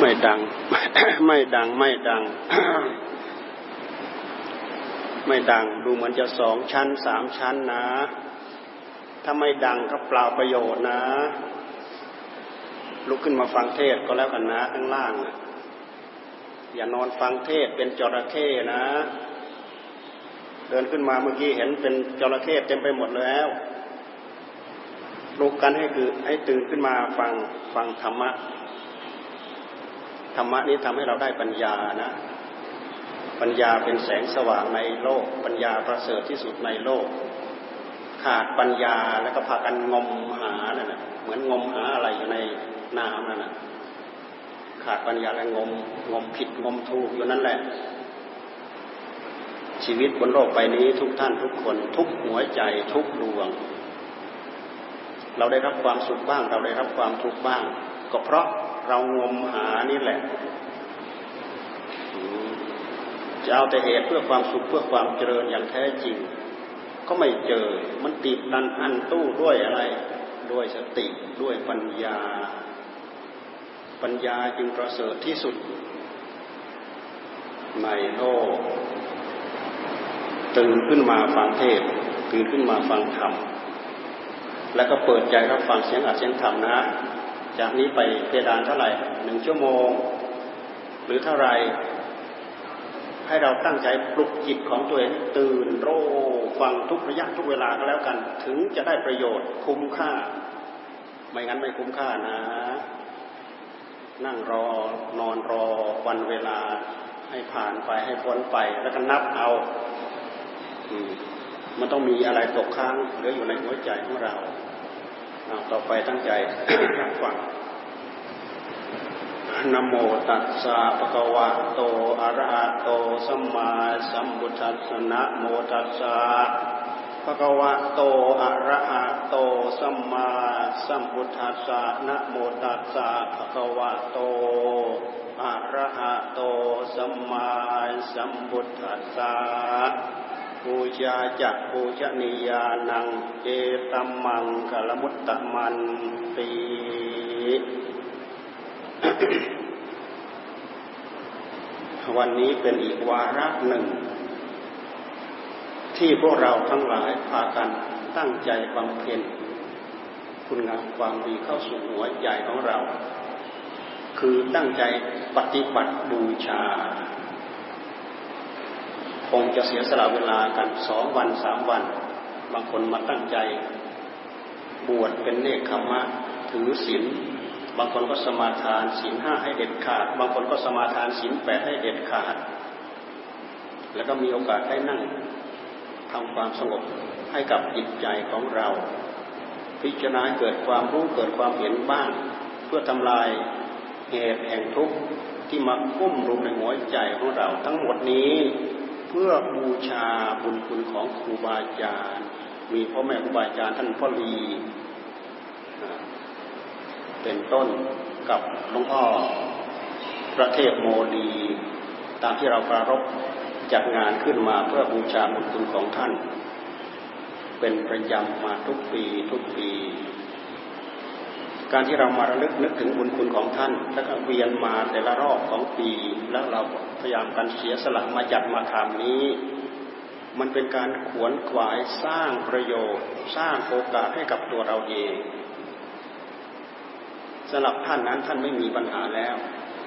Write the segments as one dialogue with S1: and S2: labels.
S1: ไม่ดัง ไม่ดัง ไม่ดัง ไม่ดัง ดูเหมือนจะสองชั้นสามชั้นนะ ถ้าไม่ดังก็เปล่าประโยชน์นะ ลุกขึ้นมาฟังเทศก็แล้วกันนะข้างล่าง อย่านอนฟังเทศเป็นจระเข้นะ เดินขึ้นมาเมื่อกี้เห็นเป็นจระเข้เต็มไปหมดแล้วลุกกันให้คือให้ตื่นขึ้นมาฟังฟังธรรมะธรรมะนี้ทำให้เราได้ปัญญานะ ปัญญาเป็นแสงสว่างในโลก ปัญญาประเสริฐที่สุดในโลก ขาดปัญญาแล้วก็พากันงมหานั่นนะเหมือนงมหาอะไรอยู่ในน้ำนั่นนะขาดปัญญาและงมงมผิดงมถูกอยู่นั่นแหละ ชีวิตบนโลกใบนี้ทุกท่านทุกคน ทุกหัวใจทุกดวง เราได้รับความสุขบ้าง เราได้รับความทุกข์บ้าง ก็เพราะเรางมหานี่แหละจะเอาแต่เหตุเพื่อความสุขเพื่อความเจริญอย่างแท้จริง ก็ไม่เจอมันติดดันอันตู้ด้วยอะไร ด้วยสติด้วยปัญญา ปัญญาจึงประเสริฐที่สุดในโลก ตื่นขึ้นมาฟังเทศตื่นขึ้นมาฟังธรรมแล้วก็เปิดใจรับฟังเสียงอัดเสียงธรรมนะ จากนี้ไปเพดานเท่าไหร่หนึ่งชั่วโมง หรือเท่าไรให้เราตั้งใจปลุกจิตของตัวเองตื่นโรฟังทุกระยะทุกเวลาก็แล้วกัน ถึงจะได้ประโยชน์คุ้มค่า ไม่งั้นไม่คุ้มค่านะ นั่งรอนอนรอวันเวลาให้ผ่านไปให้พ้นไปแล้วก็นับเอา มันต้องมีอะไรตกค้างเหลืออยู่ในหัวใจของเราต่อไปตั้งใจฟังนโมตัสสะภะคะวะโตอะระหะโตสัมมาสัมพุทธัสสะนะโมตัสสะภะคะวะโตอะระหะโตสัมมาสัมพุทธัสสะนะโมตัสสะภะคะวะโตอะระหะโตสัมมาสัมพุทธัสสะ ปูชาจักปูชนียานังเอตัมมังกลมุตตมันตีวันนี้เป็นอีกวาระหนึ่ง ที่พวกเราทั้งหลายพากันตั้งใจบำเพ็ญคุณงามความดีเข้าสู่หัวใจของเรา คือตั้งใจปฏิบัติบูชา คงจะเสียสละเวลากันสองวันสามวัน บางคนมาตั้งใจ บวชเป็นเนคขมะถือศีลบางคนก็สมาทานศีลห้าให้เด็ดขาด บางคนก็สมาทานศีลแปดให้เด็ดขาด แล้วก็มีโอกาสได้นั่งทำความสงบให้กับจิตใจของเรา พิจารณาเกิดความรู้เกิดความเห็นบ้าง เพื่อทำลายเหตุแห่งทุกข์ที่มาคุ้มรุมในหัวใจของเรา ทั้งหมดนี้ เพื่อบูชาบุญคุณของครูบาอาจารย์ มีพ่อแม่ครูบาอาจารย์ท่านพ่อลีเป็นต้นกับหลวงพ่อพระเทพโมดีตามที่เราปรารบจัดงานขึ้นมาเพื่อบูชาบุญคุณของท่าน เป็นประจำมาทุกปีทุกปี การที่เรามาระลึกนึกถึงบุญคุณของท่าน แล้วก็เวียนมาแต่ละรอบของปี แล้วเราพยายามกันเสียสละมาจัดมาทำนี้ มันเป็นการขวนขวายสร้างประโยชน์ สร้างโอกาสให้กับตัวเราเองสำหรับท่านนั้นท่านไม่มีปัญหาแล้ว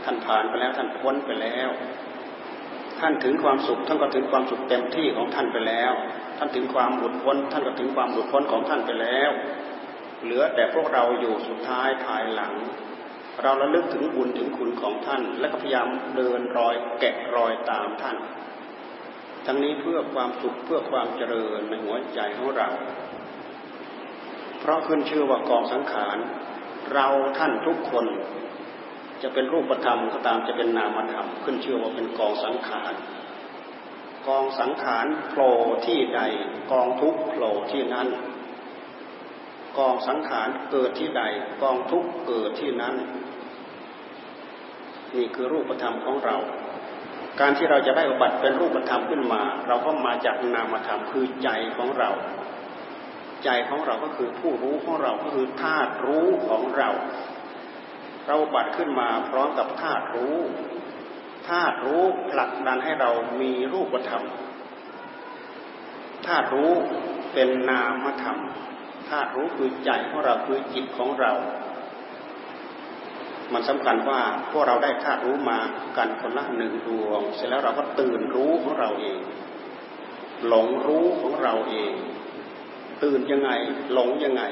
S1: ท่านผ่านไปแล้วท่านพ้นไปแล้ว ท่านถึงความสุขท่านก็ถึงความสุขเต็มที่ของท่านไปแล้ว ท่านถึงความหลุดพ้น ท่านก็ถึงความหลุดพ้นของท่านไปแล้ว เหลือแต่พวกเราอยู่สุดท้ายภายหลัง เราระลึกถึงบุญถึงคุณของท่าน และก็พยายามเดินรอยแกะรอยตามท่าน ทั้งนี้เพื่อความสุขเพื่อความเจริญในหัวใจของเรา เพราะขึ้นชื่อว่ากองสังขารเราท่านทุกคนจะเป็นรูปธรรมก็ตามจะเป็นนามธรรมขึ้นชื่อว่าเป็นกองสังขารกองสังขารโผล่ที่ใดกองทุกโผล่ที่นั้น กองสังขารเกิดที่ใด กองทุกเกิดที่นั้น นี่คือรูปธรรมของเรา การที่เราจะได้อุบัติเป็นรูปธรรมขึ้นมา เราก็มาจากนามธรรมคือใจของเรา ใจของเราก็คือผู้รู้ของเราก็คือธาตุรู้ของเรา เราบัดขึ้นมาพร้อมกับธาตุรู้ธาตุรู้ผลักดันให้เรามีรูปธรรมธาตุรู้เป็นนามธรรม ธาตุรู้คือใจของเราคือจิตของเรา มันสำคัญว่าพวกเราได้ธาตุรู้มากันคนละหนึ่งดวง เสร็จแล้วเราก็ตื่นรู้ของเราเอง หลงรู้ของเราเอง ตื่นยังไงหลงยังไง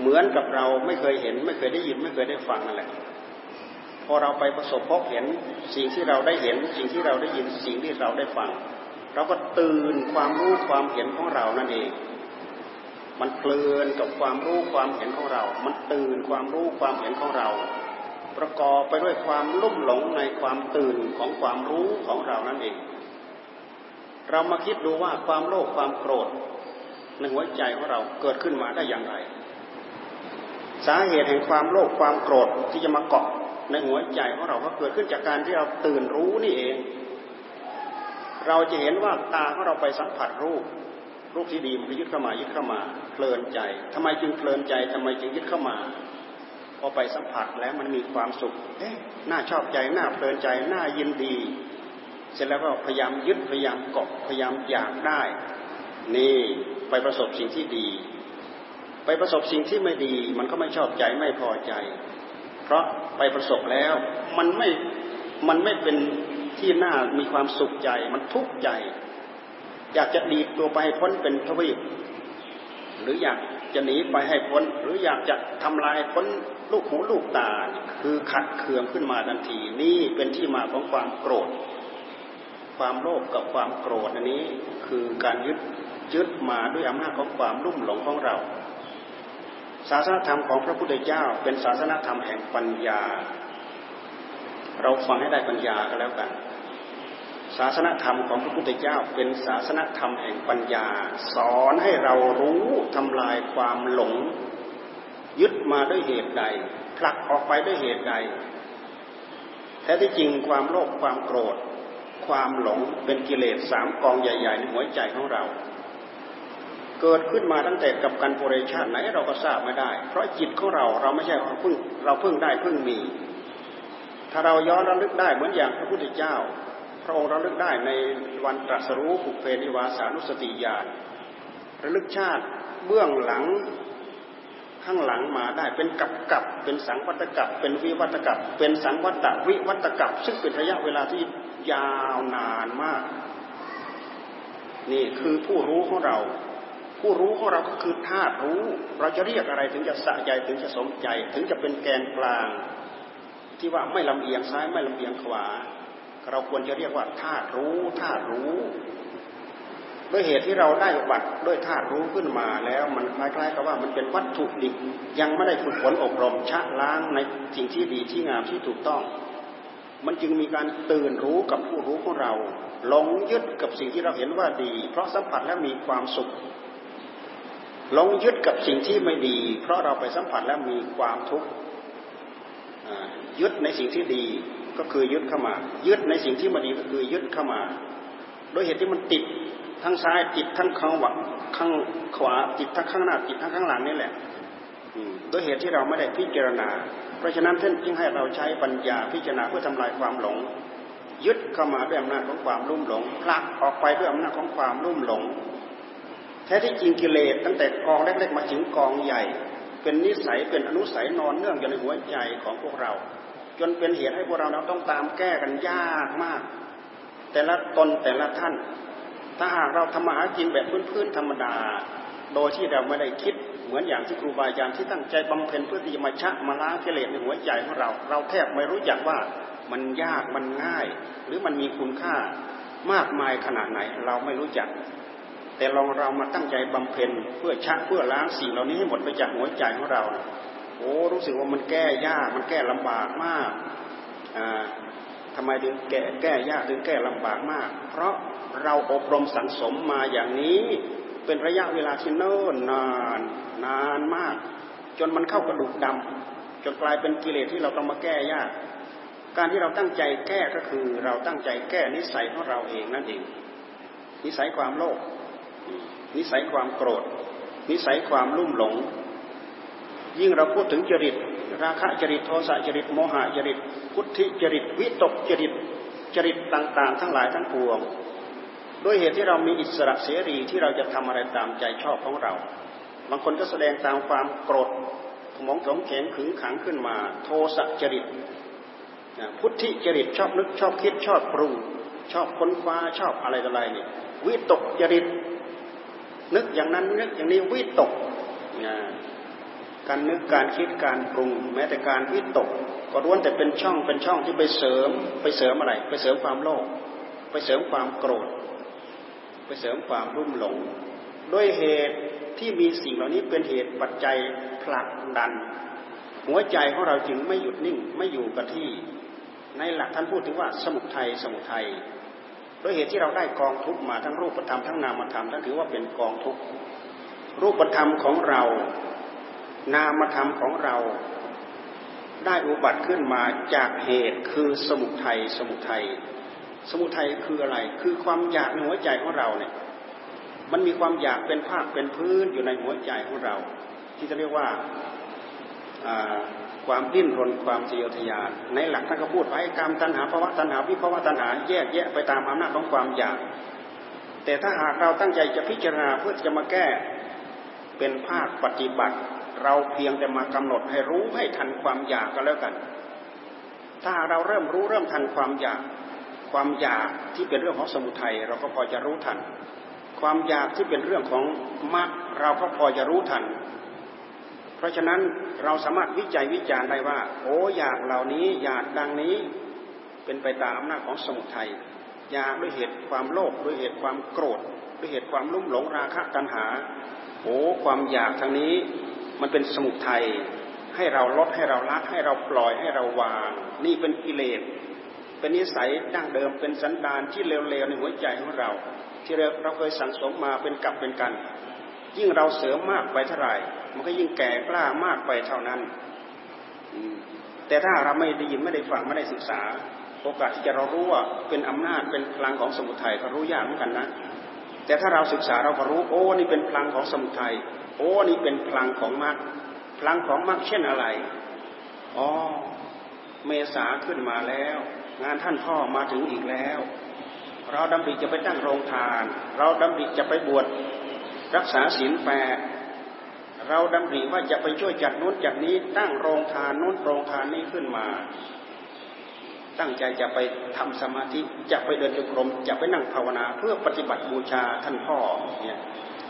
S1: เหมือนกับเราไม่เคยเห็น ไม่เคยได้ยินไม่เคยได้ฟังนั่นแหละพอเราไปประสบพบเห็นสิ่งที่เราได้เห็น สิ่งที่เราได้ยินสิ่งที่เราได้ฟัง เราก็ตื่นความรู้ความเห็นของเรานั่นเอง มันเพลินกับความรู้ความเห็นของเรา มันตื่นความรู้ความเห็นของเรา ประกอบไปด้วยความลุ่มหลงในความตื่นของความรู้ของเรานั่นเอง เรามาคิดดูว่าความโลภความโกรธในหัวใจของเราเกิดขึ้นมาได้อย่างไร สาเหตุแห่งความโลภความโกรธที่จะมาเกาะในหัวใจของเราก็เกิดขึ้นจากการที่เราตื่นรู้นี่เอง เราจะเห็นว่าตาของเราไปสัมผัสรูป รูปที่ดีมันยึดเข้ามายึดเข้ามาเพลินใจทำไมจึงเพลินใจทำไมจึงยึดเข้ามา พอไปสัมผัสแล้วมันมีความสุข เอ๊ะน่าชอบใจน่าเพลินใจน่ายินดี เสร็จแล้วก็พยายามยึดพยายามเกาะพยายามอยากได้ นี่ไปประสบสิ่งที่ดี ไปประสบสิ่งที่ไม่ดี มันก็ไม่ชอบใจไม่พอใจ เพราะไปประสบแล้วมันไม่มันไม่เป็นที่น่ามีความสุขใจมันทุกข์ใจ อยากจะดีดตัวไปให้พ้นเป็นทวีปหรืออยากจะหนีไปให้พ้น หรืออยากจะทำลายพ้นลูกหูลูกตา คือขัดเคืองขึ้นมาทันทีนี่เป็นที่มาของความโกรธ ความโลภกับความโกรธอันนี้คือการยึดยึดมาด้วยอำนาจของความรุ่มหลงของเรา ศาสนธรรมของพระพุทธเจ้า เป็นศาสนธรรมแห่งปัญญา เราฟังให้ได้ปัญญาก็แล้วกัน ศาสนธรรมของพระพุทธเจ้าเป็นศาสนธรรมแห่งปัญญา สอนให้เรารู้ทำลายความหลง ยึดมาด้วยเหตุใดผลักออกไปด้วยเหตุใดแท้ที่จริงความโลภความโกรธ ความหลงเป็นกิเลสสามกองใหญ่ ๆ ในหัวใจของเรา เกิดขึ้นมาตั้งแต่กับกันโพเรชาติไหนเราก็ทราบไม่ได้ เพราะจิตของเราเราไม่ใช่เราเพิ่งเราเพิ่งได้เพิ่งมี ถ้าเราย้อนระลึกได้เหมือนอย่างพระพุทธเจ้า ระองค์ระลึกได้ในวันตรัสรู้ภูเพนิวาสานุสติญาณระลึกชาติเบื้องหลังข้างหลังมาได้เป็นกับกับเป็นสังวัตกับเป็นวิวัตกับเป็นสังวัตวิวัตกับซึ่งเป็นระยะเวลาที่ยาวนานมาก นี่คือผู้รู้ของเรา ผู้รู้ของเราก็คือธาตุรู้ เราจะเรียกอะไรถึงจะสะใจถึงจะสมใจ ถึงจะเป็นแกนกลาง ที่ว่าไม่ลำเอียงซ้ายไม่ลำเอียงขวา เราควรจะเรียกว่าธาตุรู้ธาตุรู้ด้วยเหตุที่เราได้บัตรด้วยธาตุรู้ขึ้นมาแล้วมันคล้ายๆกับว่ามันเป็นวัตถุดิบยังไม่ได้ฝึกฝนอบรมชะล้างในสิ่งที่ดีที่งามที่ถูกต้อง มันจึงมีการตื่นรู้กับผู้รู้ของเราหลงยึดกับสิ่งที่เราเห็นว่าดี เพราะสัมผัสแล้วมีความสุขหลงยึดกับสิ่งที่ไม่ดี เพราะเราไปสัมผัสแล้วมีความทุกข์ยึดในสิ่งที่ดี ก็คือยึดเข้ามา ยึดในสิ่งที่ไม่ดีก็คือยึดเข้ามา โดยเหตุที่มันติดทั้งซ้ายติดทั้งข้างหวังข้างขวาติดทั้งข้างหน้าติดทั้งข้างหลังนี่แหละโดยเหตุที่เราไม่ได้พิจารณา เพราะฉะนั้นท่านจึงให้เราใช้ปัญญาพิจารณาเพื่อทำลายความหลง ยึดเข้ามาด้วยอำนาจของความรุ่มหลงผลักออกไปด้วยอำนาจของความรุ่มหลง แท้ที่จริงกิเลสตั้งแต่กองเล็กๆมาถึงกองใหญ่ เป็นนิสัยเป็นอนุสัยนอนเนื่องอยู่ในหัวใจของพวกเรา จนเป็นเหตุให้พวกเราเราต้องตามแก้กันยากมาก แต่ละตนแต่ละท่าน ถ้าหากเราทำมาหากินแบบพื้นๆธรรมดา โดยที่เราไม่ได้คิดเหมือนอย่างที่ครูบาอาจารย์ที่ตั้งใจบำเพ็ญเพื่อที่จะมาชะมาล้างกิเลสในหัวใจของเรา เราแทบไม่รู้จักว่ามันยากมันง่าย หรือมันมีคุณค่ามากมายขนาดไหนเราไม่รู้จัก แต่ลองเรามาตั้งใจบำเพ็ญเพื่อชักเพื่อล้างสิ่งเหล่านี้ให้หมดไปจากหัวใจของเรา โอ้รู้สึกว่ามันแก้ยากมันแก้ลำบากมากอ่าทำไมถึงแก้แก้ยากถึงแก้ลำบากมาก เพราะเราอบรมสังสมมาอย่างนี้เป็นระยะเวลาที่เนิ่นนานนานมาก จนมันเข้ากระดูกดำจนกลายเป็นกิเลสที่เราต้องมาแก้ยาก การที่เราตั้งใจแก้ก็คือเราตั้งใจแก้นิสัยของเราเองนั่นเองนิสัยความโลภนิสัยความโกรธ นิสัยความลุ่มหลง ยิ่งเราพูดถึงจริต ราคะจริตโทสะจริตโมหะจริตพุทธิจริตวิตกจริตจริตต่างๆ ทั้งหลายทั้งปวงด้วยเหตุที่เรามีอิสระเสรีที่เราจะทำอะไรตามใจชอบของเรา บางคนก็แสดงตามความโกรธมองถงแข็งขึงขังขึ้นมา โทสะจริตพุทธิจริตชอบนึกชอบคิดชอบปรุง ชอบค้นคว้าชอบอะไรต่ออะไรเนี่ยวิตกจริต นึกอย่างนั้นนึกอย่างนี้วิตก การนึกการคิดการปรุง แม้แต่การวิตก ก็ล้วนแต่เป็นช่องเป็นช่องที่ไปเสริม ไปเสริมอะไร ไปเสริมความโลภไปเสริมความโกรธ ไปเสริมความรุ่มหลง ด้วยเหตุที่มีสิ่งเหล่านี้เป็นเหตุปัจจัยผลักดัน หัวใจของเราจึงไม่หยุดนิ่งไม่อยู่กับที่ ในหลักท่านพูดถึงว่าสมุทัยสมุทัยด้วยเหตุที่เราได้กองทุกมาทั้งรูปธรรมทั้งนามธรรมท่านถือว่าเป็นกองทุกรูปธรรมของเรา นามธรรมของเราได้อุบัติขึ้นมาจากเหตุคือสมุทัยสมุทัยสมุทัยคืออะไร คือความอยากในหัวใจของเราเนี่ย มันมีความอยากเป็นภาคเป็นพื้นอยู่ในหัวใจของเรา ที่จะเรียกว่าความดิ้นรนความเสียทยานในหลักท่านก็พูดไว้กรรมตัณหาภาวะตัณหาวิภาวะตัณหาแยกแยะไปตามอำนาจของความอยาก แต่ถ้าหากเราตั้งใจจะพิจารณาเพื่อจะมาแก้เป็นภาคปฏิบัติ เราเพียงแต่มากำหนดให้รู้ให้ทันความอยากก็แล้วกัน ถ้าเราเริ่มรู้เริ่มทันความอยากความอยากที่เป็นเรื่องของสมุทัยเราก็พอจะรู้ทัน ความอยากที่เป็นเรื่องของมรรคเราก็พอจะรู้ทัน เพราะฉะนั้นเราสามารถวิจัยวิจารณ์ได้ว่า โอ้อยากเหล่านี้อยากดังนี้เป็นไปตามอำนาจของสมุทัยอยากด้วยเหตุความโลภด้วยเหตุความโกรธ ด้วยเหตุความลุ่มหลงราคะตัณหา โอ้ความอยากทางนี้ มันเป็นสมุทัยให้เราลดให้เราละให้เราปล่อยให้เราวาง นี่เป็นกิเลสเป็นนิสัยดั้งเดิมเป็นสันดานที่เลวๆในหัวใจของเรา ที่เราเราเคยสั่งสมมาเป็นกับเป็นกัน ยิ่งเราเสริมมากไปเท่าไหร่ มันก็ยิ่งแก่กล้ามากไปเท่านั้นแต่ถ้าเราไม่ได้ยินไม่ได้ฟังไม่ได้ศึกษา โอกาสที่จะเรารู้ว่าเป็นอำนาจเป็นพลังของสมุทัยก็รู้ยากเหมือนกันนะ แต่ถ้าเราศึกษาเราก็รู้โอ้นี่เป็นพลังของสมุทัย โอ้นี่เป็นพลังของมรรคพลังของมรรคเช่นอะไรอ๋อเมษาขึ้นมาแล้ว งานท่านพ่อมาถึงอีกแล้ว เราดำริจะไปตั้งโรงทาน เราดำริจะไปบวชรักษาศีลแปดเราดำริว่าจะไปช่วยจัดนู้นจัดนี้ ตั้งโรงทานนู้นโรงทานนี้ขึ้นมา ตั้งใจจะไปทำสมาธิจะไปเดินจงกรมจะไปนั่งภาวนาเพื่อปฏิบัติบูชาท่านพ่อเนี่ย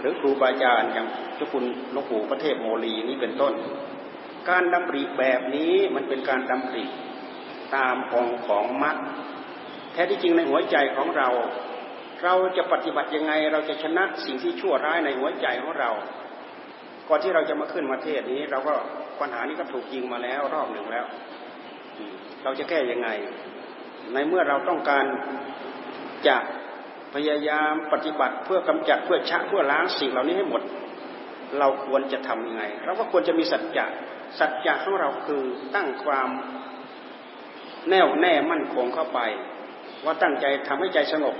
S1: หรือครูบาอาจารย์อย่างเจ้าคุณหลวงปู่พระเทพโมลีนี้เป็นต้น การดำริแบบนี้มันเป็นการดำริตามองของมรรคแท้ที่จริงในหัวใจของเรา เราจะปฏิบัติยังไงเราจะชนะสิ่งที่ชั่วร้ายในหัวใจของเรา ก่อนที่เราจะมาขึ้นมาเทศนี้เราก็ปัญหานี้ก็ถูกยิงมาแล้วรอบหนึ่งแล้ว เราจะแก้ยังไง ในเมื่อเราต้องการจะ พยายามปฏิบัติเพื่อกำจัดเพื่อชะเพื่อล้างสิ่งเหล่านี้ให้หมด เราควรจะทำยังไง เราก็ควรจะมีสัจจะสัจจะของเราคือตั้งความแน่วแน่มั่นคงเข้าไป ว่าตั้งใจทำให้ใจสงบ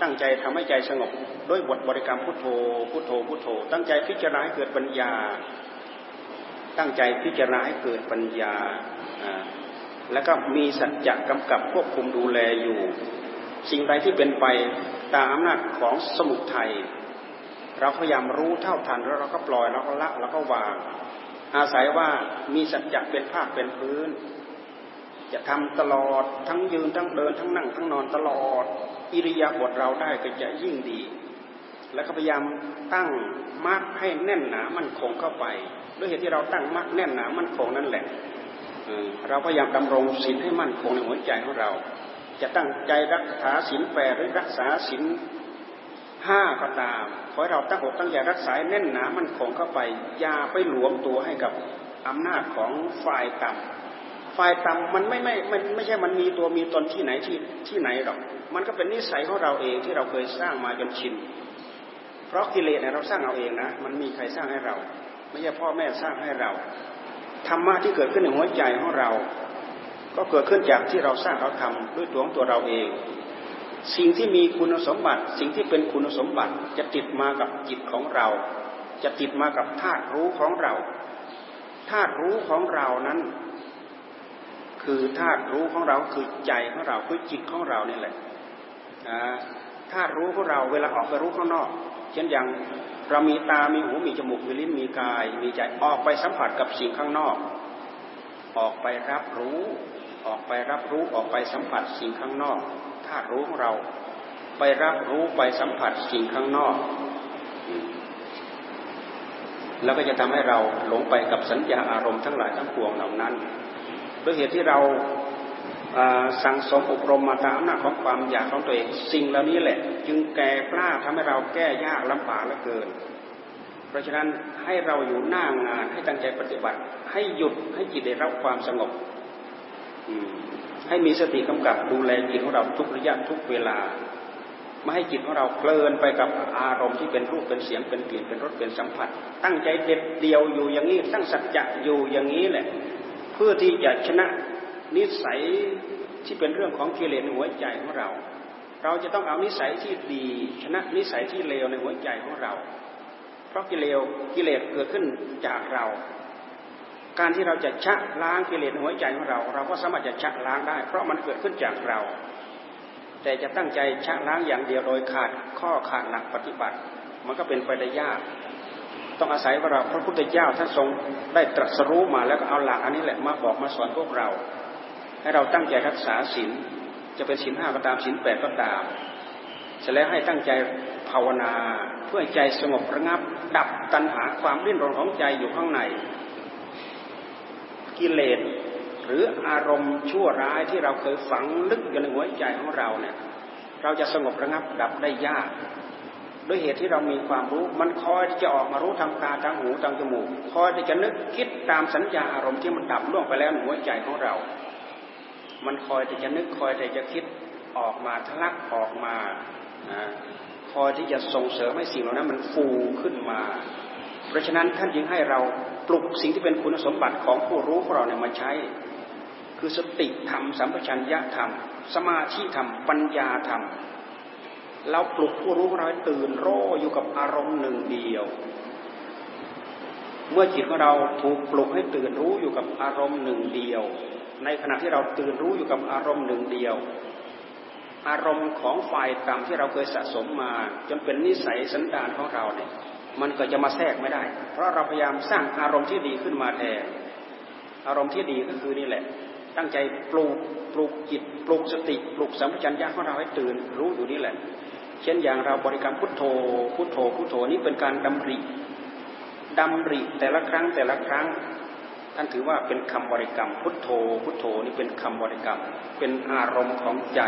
S1: ตั้งใจทำให้ใจสงบด้วยบทบริกรรมพุทโธพุทโธพุทโธ ตั้งใจพิจารณาให้เกิดปัญญา ตั้งใจพิจารณาให้เกิดปัญญา แล้วก็มีสัจจะกำกับควบคุมดูแลอยู่ สิ่งใดที่เป็นไปตามอำนาจของสมุทัยเราพยายามรู้เท่าทันแล้วเราก็ปล่อยเราก็ละเราก็วาง อาศัยว่ามีสัจจะเป็นภาคเป็นพื้น จะทำตลอดทั้งยืนทั้งเดินทั้งนั่งทั้งนอนตลอด อิริยาบถเราได้ก็จะยิ่งดี แล้วก็พยายามตั้งมรรคให้แน่นหนามั่นคงเข้าไป ด้วยเหตุที่เราตั้งมรรคแน่นหนามั่นคงนั่นแหละเราพยายามดำรงศีลให้มั่นคงในหัวใจของเรา จะตั้งใจรักษาศีลแปดหรือรักษาศีลห้าก็ตามขอให้เราตั้งอกตั้งใจรักษาแน่นหนามันคงเข้าไปอย่าไปหลวมตัวให้กับอำนาจของฝ่ายต่ำฝ่ายต่ำมันไม่ไม่ไมันไม่ใช่มันมีตัวมีตนที่ไหนที่ที่ไหนหรอกมันก็เป็นนิสัยของเราเองที่เราเคยสร้างมาจนชินเพราะกิเลสเนี่ยเราสร้างเอาเองนะ มันมีใครสร้างให้เรา ไม่ใช่พ่อแม่สร้างให้เราธรรมะที่เกิดขึ้นในหัวใจของเรา ก็เกิดขึ้นจากที่เราสร้างเราทำด้วยตัวของตัวเราเอง สิ่งที่มีคุณสมบัติ สิ่งที่เป็นคุณสมบัติจะติดมากับจิตของเรา จะติดมากับธาตุรู้ของเราธาตุรู้ของเรานั้น คือธาตุรู้ของเราคือใจของเราคือจิตของเรานี่แหละธาตุรู้ของเราเวลาออกไปรู้ข้างนอก เช่นอย่างเรามีตา มีหู มีจมูก มีลิ้น มีกาย มีใจ ออกไปสัมผัสกับสิ่งข้างนอก ออกไปรับรู้ ออกไปรับรู้ออกไปสัมผัสสิ่งข้างนอกธาตุรู้ของเรา ไปรับรู้ไปสัมผัสสิ่งข้างนอกแล้วก็จะทำให้เราหลงไปกับสัญญาอารมณ์ทั้งหลายทั้งปวงเหล่านั้นด้วยเหตุที่เราสั่งสมอบรมมาตามอำนาจของความอยากของตัวเอง สิ่งเหล่านี้แหละ จึงแก่กล้าทำให้เราแก้ยากลำบากเหลือเกิน เพราะฉะนั้นให้เราอยู่หน้างานให้ตั้งใจปฏิบัติ ให้หยุดให้จิตได้รับความสงบ ให้มีสติกำกับดูแลจิตของเราทุกระยะทุกเวลา ไม่ให้จิตของเราเพลินไปกับอารมณ์ที่เป็นรูปเป็นเสียงเป็นกลิ่นเป็นรสเป็นสัมผัส ตั้งใจเด็ดเดียวอยู่อย่างนี้ตั้งสัจจะอยู่อย่างนี้แหละ เพื่อที่จะชนะนิสัยที่เป็นเรื่องของกิเลสในหัวใจของเรา เราจะต้องเอานิสัยที่ดี ชนะนิสัยที่เลวในหัวใจของเรา เพราะกิเลสกิเลสเกิดขึ้นจากเรา การที่เราจะชะล้างกิเลสในหัวใจของเรา เราก็สามารถจะชะล้างได้ เพราะมันเกิดขึ้นจากเรา แต่จะตั้งใจชะล้างอย่างเดียวโดยขาดข้อขาดหลักปฏิบัติ มันก็เป็นไปได้ยาก ต้องอาศัยว่าเราพระพุทธเจ้าท่านทรงได้ตรัสรู้มาแล้วก็เอาหลักอันนี้แหละมาบอกมาสอนพวกเรา ให้เราตั้งใจรักษาศีลจะเป็นศีลห้าก็ตามศีลแปดก็ตามเสร็จแล้วให้ตั้งใจภาวนาเพื่อใจสงบระงับ ดับตัณหาความริ้นรนของใจอยู่ข้างใน กิเลสหรืออารมณ์ชั่วร้ายที่เราเคยฝังลึกอยู่ในหัวใจของเราเนี่ย เราจะสงบระงับดับได้ยาก ด้วยเหตุที่เรามีความรู้ มันคอยที่จะออกมารู้ทางตาทางหูทางจมูกคอยที่จะนึกคิดตามสัญญาอารมณ์ที่มันดับล่วงไปแล้วในหัวใจของเรา มันคอยที่จะนึกคอยที่จะคิดออกมาทะลักออกมาคอยที่จะส่งเสริมให้สิ่งเหล่านั้นมันฟูขึ้นมา เพราะฉะนั้นท่านจึงให้เรา ปลุกสิ่งที่เป็นคุณสมบัติของผู้รู้ของเราเนี่ยมาใช้ คือสติธรรมสัมปชัญญะธรรม สมาธิธรรม ปัญญาธรรมเราปลุกผู้รู้ของเราให้ตื่นรู้อยู่กับอารมณ์หนึ่งเดียว เมื่อจิตของเราถูกปลุกให้ตื่นรู้อยู่กับอารมณ์หนึ่งเดียว ในขณะที่เราตื่นรู้อยู่กับอารมณ์หนึ่งเดียว อารมณ์ของฝ่ายต่ำที่เราเคยสะสมมา จนเป็นนิสัยสันดานของเราเนี่ย มันก็จะมาแทรกไม่ได้ เพราะเราพยายามสร้างอารมณ์ที่ดีขึ้นมาแทน อารมณ์ที่ดีก็คือนี่แหละ ตั้งใจปลูกปลูกจิตปลูกสติปลูกสัมปชัญญะของเราให้ตื่นรู้อยู่นี่แหละ เช่นอย่างเราบริกรรมพุทโธ พุทโธพุทโธนี้เป็นการดำริดำริแต่ละครั้งแต่ละครั้งท่านถือว่าเป็นคำบริกรรมพุทโธ พุทโธนี่เป็นคำบริกรรม เป็นอารมณ์ของใจ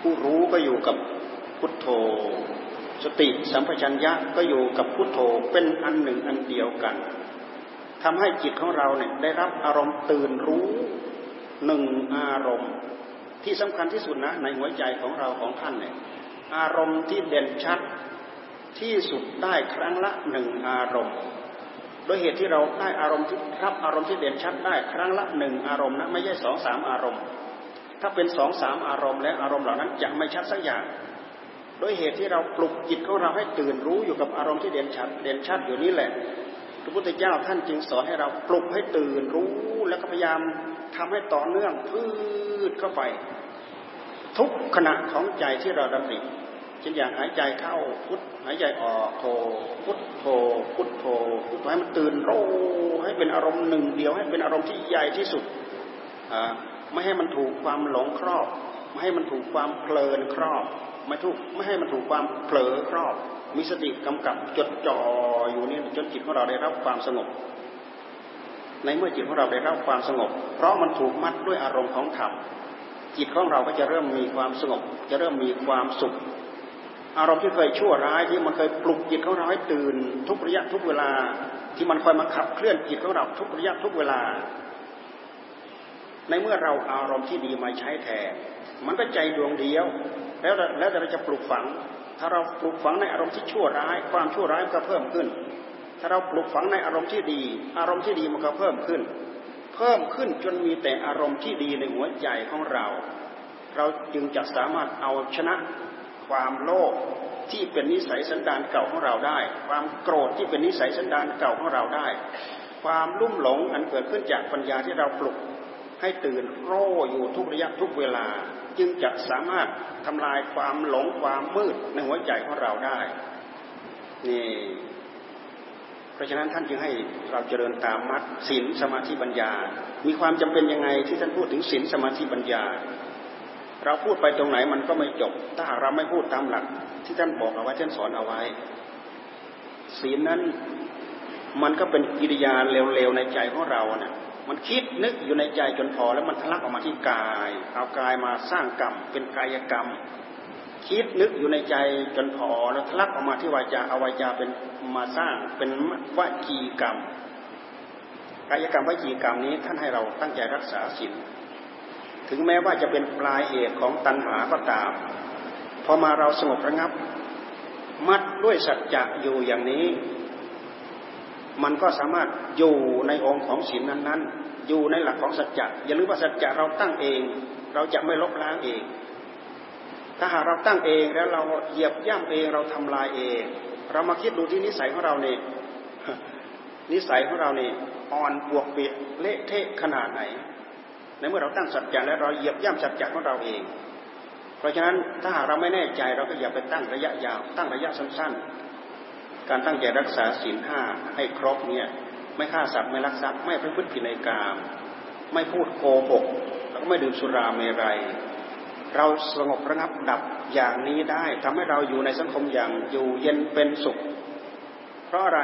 S1: ผู้รู้ก็อยู่กับพุทโธ สติสัมปชัญญะก็อยู่กับพุทโธเป็นอันหนึ่งอันเดียวกันทำให้จิตของเราเนี่ยได้รับอารมณ์ตื่นรู้หนึ่งอารมณ์ ที่สำคัญที่สุดนะในหัวใจของเราของท่านเนี่ยอารมณ์ที่เด่นชัดที่สุดได้ครั้งละหนึ่งอารมณ์โดยเหตุที่เราได้อารมณ์ที่รับอารมณ์ที่เด่นชัดได้ครั้งละหนึ่งอารมณ์นะไม่ใช่สองสามอารมณ์ ถ้าเป็นสองสามอารมณ์และอารมณ์เหล่านั้นจะไม่ชัดสักอย่าง โดยเหตุที่เราปลุกจิตของเราให้ตื่นรู้อยู่กับอารมณ์ที่เด่นชัดเด่นชัดอยู่นี่แหละพระพุทธเจ้าท่านจึงสอนให้เราปลุกให้ตื่นรู้แล้วก็พยายามทำให้ต่อเนื่องพืชเข้าไป ทุกขณะของใจที่เราดำริเช่นอย่างหายใจเข้าพุทหายใจออกโทพุทโทพุทโทพุทธให้มันตื่นรู้ให้เป็นอารมณ์หนึ่งเดียวให้เป็นอารมณ์ที่ใหญ่ที่สุดไม่ให้มันถูกความหลงครอบ ไม่ให้มันถูกความเพลินครอบ ไม่ถูกไม่ให้มันถูกความเผลอครอบ มีสติกำกับจดจ่ออยู่นี่จนจิตของเราได้รับความสงบ ในเมื่อจิตของเราได้รับความสงบ เพราะมันถูกมัดด้วยอารมณ์ของธรรมจิตของเราก็จะเริ่มมีความสงบ จะเริ่มมีความสุข อารมณ์ที่เคยชั่วร้ายที่มันเคยปลุกจิตของเราให้ตื่น ทุกระยะทุกเวลา ที่มันคอยมาขับเคลื่อนจิตของเราทุกระยะทุกเวลา ในเมื่อเราอารมณ์ที่ดีมาใช้แทน มันก็ใจดวงเดียว แล้วแล้วแต่เราจะปลูกฝัง ถ้าเราปลูกฝังในอารมณ์ที่ชั่วร้าย ความชั่วร้ายก็เพิ่มขึ้น ถ้าเราปลูกฝังในอารมณ์ที่ดี อารมณ์ที่ดีมันก็เพิ่มขึ้น เพิ่มขึ้นจนมีแต่อารมณ์ที่ดีในหัวใจของเรา เราจึงจะสามารถเอาชนะความโลภที่เป็นนิสัยสันดานเก่าของเราได้ ความโกรธที่เป็นนิสัยสันดานเก่าของเราได้ ความลุ่มหลงอันเกิดขึ้นจากปัญญาที่เราปลุก ให้ตื่นรู้อยู่ทุกระยะทุกเวลา จึงจะสามารถทำลายความหลงความมืดในหัวใจของเราได้นี่เพราะฉะนั้นท่านจึงให้เราเจริญตามมรรคศีลสมาธิปัญญา มีความจำเป็นยังไงที่ท่านพูดถึงศีลสมาธิปัญญา เราพูดไปตรงไหนมันก็ไม่จบ ถ้าหากเราไม่พูดตามหลัก ที่ท่านบอกเอาไว้ท่านสอนเอาไว้ ศีลนั้นมันก็เป็นกิริยาเร็วๆในใจของเราเนี่ย มันคิดนึกอยู่ในใจจนพอแล้วมันทะลักออกมาที่กาย เอากายมาสร้างกรรมเป็นกายกรรม คิดนึกอยู่ในใจจนพอแล้วทะลักออกมาที่วาจาเอาวาจาเป็นมาสร้างเป็นวจีกรรม กายกรรมวจีกรรมนี้ท่านให้เราตั้งใจรักษาศีลถึงแม้ว่าจะเป็นปลายเหตุของตัณหาก็ตามพอมาเราสงบระงับ มัดด้วยสัจจะอยู่อย่างนี้ มันก็สามารถอยู่ในองค์ของศีลนั้นๆ อยู่ในหลักของสัจจะอย่าลืมว่าสัจจะเราตั้งเอง เราจะไม่ลบล้างเอง ถ้าหากเราตั้งเองแล้วเราเหยียบย่ำเองเราทำลายเอง เรามาคิดดูที่นิสัยของเราเนี่ยนิสัยของเราเนี่ยอ่อนปวกเปียกเละเทะขนาดไหนในเมื่อเราตั้งสัจจะแล้วเราเหยียบย่ำสัจจะของเราเอง เพราะฉะนั้นถ้าหากเราไม่แน่ใจเราก็อย่าไปตั้งระยะยาว ตั้งระยะสั้นๆ การตั้งใจรักษาศีลห้าให้ครบเนี่ยไม่ฆ่าสัตว์ไม่ลักทรัพย์ไม่ประพฤติผิดในกามไม่พูดโกหกแล้วก็ไม่ดื่มสุราเมรัยเราสงบระงับดับอย่างนี้ได้ทำให้เราอยู่ในสังคมอย่างอยู่เย็นเป็นสุข เพราะอะไร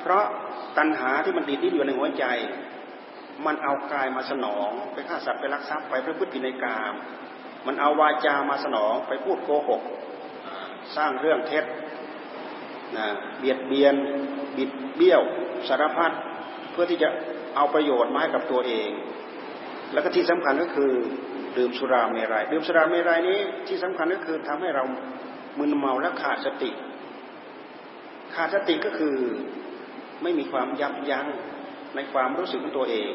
S1: เพราะตัณหาที่มันดีดิ้นอยู่ในหัวใจ มันเอากายมาสนองไปฆ่าสัตว์ไปลักทรัพย์ไปประพฤติผิดในกาม มันเอาวาจามาสนองไปพูดโกหก สร้างเรื่องเท็จ นะเบียดเบียน บิดเบี้ยว สารพัดเพื่อที่จะเอาประโยชน์มาให้กับตัวเอง แล้วก็ที่สำคัญก็คือดื่มสุราเมรยัยดื่มสุราเมรัยนี้ที่สำคัญก็คือทำให้เรามึนเมาและขาดสติ ขาดสติก็คือไม่มีความยับยั้งในความรู้สึกของตัวเอง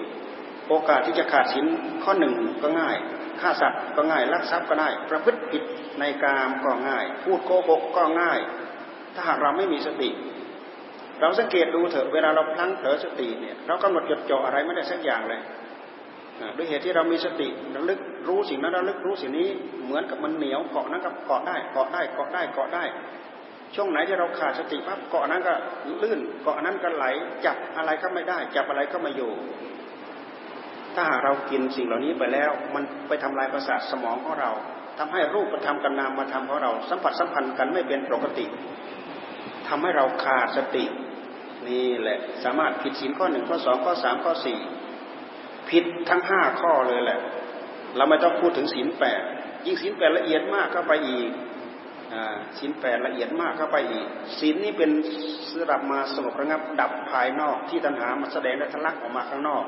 S1: โอกาสที่จะขาดสินข้อหนึ่งก็ง่ายฆ่าสัตว์ก็ง่ายลักทรัพย์ก็ได้ประพฤติผิดในกามก็ง่าย พูดโกหกก็ง่าย ถ้าหากเราไม่มีสติ เราสังเกตดูเถอะเวลาเราพลั้งเผลอสติเนี่ยเรากำหนดจดจ่ออะไรไม่ได้สักอย่างเลยด้วยเหตุที่เรามีสติราลึกรู้สิ่งนั้นราลึกรู้สิ่งนี้เหมือนกับมันเหนียวเกาะนั้นก็เกาะได้เกาะได้เกาะได้เกาะได้ ช่วงไหนที่เราขาดสติปั๊บเกาะนั้นก็ลื่นเกาะนั้นก็ไหลจับอะไรก็ไม่ได้ จับอะไรก็ไม่อยู่ ถ้าหากเรากินสิ่งเหล่านี้ไปแล้ว มันไปทำลายประสาทสมองของเราทำให้รูปธรรมกับนามธรรมของเรา สัมผัสสัมพันธ์กันไม่เป็นปกติ ทำให้เราขาดสติ นี่แหละ สามารถผิดศีลข้อหนึ่งข้อสองข้อสามข้อสี่ผิดทั้งห้าข้อเลยแหละ เราไม่ต้องพูดถึงศีลแปดยิ่งศีลแปดละเอียดมากเข้าไปอีกศีลแปดละเอียดมากเข้าไปอีกศีลนี้เป็นสำหรับมาสงบระงับดับภายนอกที่ตัณหามาแสดงและทะลักออกมาข้างนอก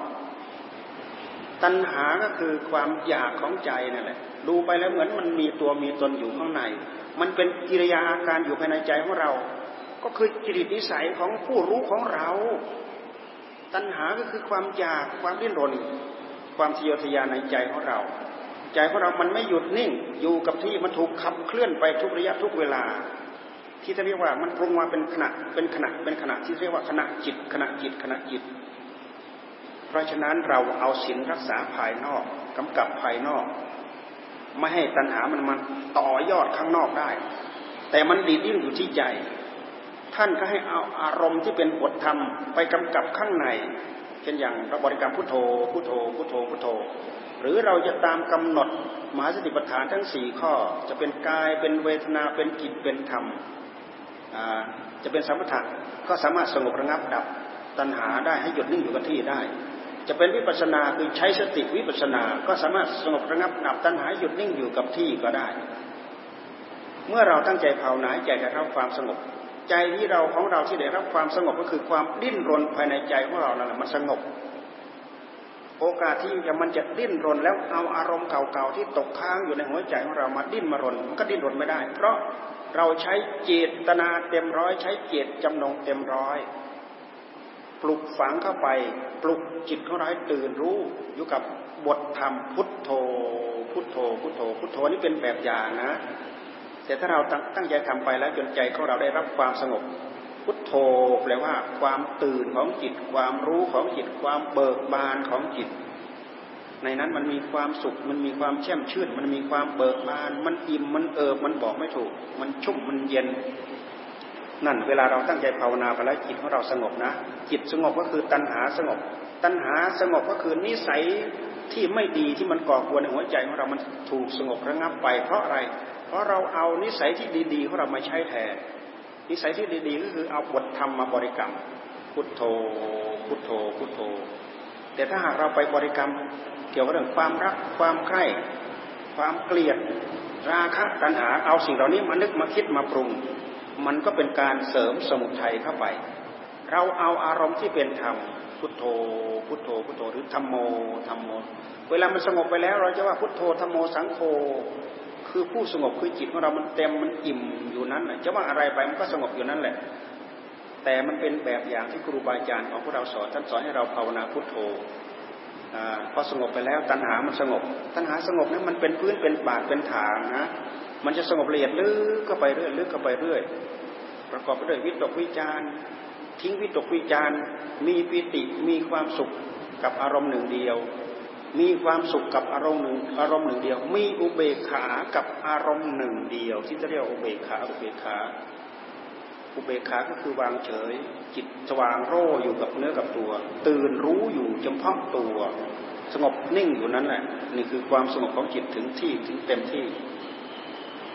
S1: ตัณหาก็คือความอยากของใจนั่นแหละ ดูไปแล้วเหมือนมันมีตัวมีตนอยู่ข้างใน มันเป็นกิริยาอาการอยู่ภายในใจของเรา ก็คือจริตนิสัยของผู้รู้ของเรา ตัณหาก็คือความอยากความดิ้นรน ความทะเยอทะยานในใจของเรา ใจของเรามันไม่หยุดนิ่ง อยู่กับที่มันถูกขับเคลื่อนไปทุกระยะทุกเวลา ที่เรียกว่ามันปรุงมาเป็นขณะเป็นขณะเป็นขณะที่เรียกว่าขณะจิตขณะจิตขณะจิต เพราะฉะนั้นเราเอาศีลรักษาภายนอกกำกับภายนอกไม่ให้ตัณหามันมันต่อยอดข้างนอกได้ แต่มันดีดิ้นอยู่ที่ใจ ท่านก็ให้เอาอารมณ์ที่เป็นบทธรรมไปกำกับข้างใน เช่นอย่างเราบริกรรมพุทโธ พุทโธ พุทโธ พุทโธ หรือเราจะตามกำหนดมหาสติปัฏฐานทั้งสี่ข้อ จะเป็นกาย เป็นเวทนา เป็นจิต เป็นธรรม จะเป็นสมถะก็สามารถสงบระงับดับตัณหาได้ให้หยุดนิ่งอยู่กับที่ได้ จะเป็นวิปัสนาคือใช้สติวิปัสนาก็สามารถสงบระงับดับตัณหาหยุดนิ่งอยู่กับที่ก็ได้ เมื่อเราตั้งใจภาวนาใจจะรับความสงบ ใจที่เราของเราที่ได้รับความสงบก็คือความดิ้นรนภายในใจของเรานั่นแหละมันสงบ โอกาสที่จะมันจะดิ้นรนแล้วเอาอารมณ์เก่าๆที่ตกค้างอยู่ในหัวใจของเรามาดิ้นมารนมันก็ดิ้นรนไม่ได้ เพราะเราใช้เจตนาเต็มร้อย ใช้เจตจำนงเต็มร้อยปลุกฝังเข้าไปปลุกจิตของเราให้ตื่นรู้อยู่กับบทธรรมพุทโธ พุทโธ พุทโธ พุทโธนี่เป็นแบบอย่างนะ แต่ถ้าเราตั้งใจทำไปแล้วจนใจของเราได้รับความสงบ พุทโธแปลว่า ความตื่นของจิต ความรู้ของจิต ความเบิกบานของจิต ในนั้นมันมีความสุข มันมีความแช่มชื่น มันมีความเบิกบาน มันอิ่ม มันเอิบ มันบอกไม่ถูก มันชุ่ม มันเย็น นั่นเวลาเราตั้งใจภาวนาไปแล้วจิตของเราสงบนะ จิตสงบก็คือตัณหาสงบ ตัณหาสงบก็คือนิสัยที่ไม่ดีที่มันก่อกวนในหัวใจของเรา มันถูกสงบระงับไปเพราะอะไร เพราะเราเอานิสัยที่ดีๆของเรามาใช้แทน นิสัยที่ดีๆก็คือเอาบทธรรมมาบริกรรม พุทโธ พุทโธ พุทโธ แต่ถ้าหากเราไปบริกรรมเกี่ยวกับเรื่องความรัก ความใคร่ ความเกลียด ราคะตัณหา เอาสิ่งเหล่านี้มานึกมาคิดมาปรุง มันก็เป็นการเสริมสมุทัยเข้าไป เราเอาอารมณ์ที่เป็นธรรมพุทโธ พุทโธ พุทโธ หรือธรรมโม ธรรมโม เวลามันสงบไปแล้ว เราจะว่าพุทโธ ธรรมโม สังโฆ คือผู้สงบคือจิตของเรามันเต็มมันอิ่มอยู่นั้นจะว่าอะไรไปมันก็สงบอยู่นั่นแหละ แต่มันเป็นแบบอย่างที่ครูบาอาจารย์ของพวกเราสอนท่านสอนให้เราภาวนาพุทโธอพอสงบไปแล้วตัณหามันสงบ ตัณหาสงบนั้นมันเป็นพื้นเป็นบาดเป็นฐานนะ มันจะสงบละเอียดลึกก็ไปเรื่อยลึกก็ไปเรื่อย ประกอบไปด้วยวิตกวิจารทิ้งวิตกวิจารมีปิติมีความสุขกับอารมณ์หนึ่งเดียว มีความสุขกับอารมณ์หนึ่งอารมณ์หนึ่งเดียว มีอุเบกขากับอารมณ์หนึ่งเดียว ที่จะเรียกอุเบกขาอุเบกขาอุเบกขาก็คือวางเฉย จิตสว่างโร่อยู่กับเนื้อกับตัว ตื่นรู้อยู่จำเพาะตัว สงบนิ่งอยู่นั้นแหละนี่คือความสงบของจิตถึงที่ถึงเต็มที่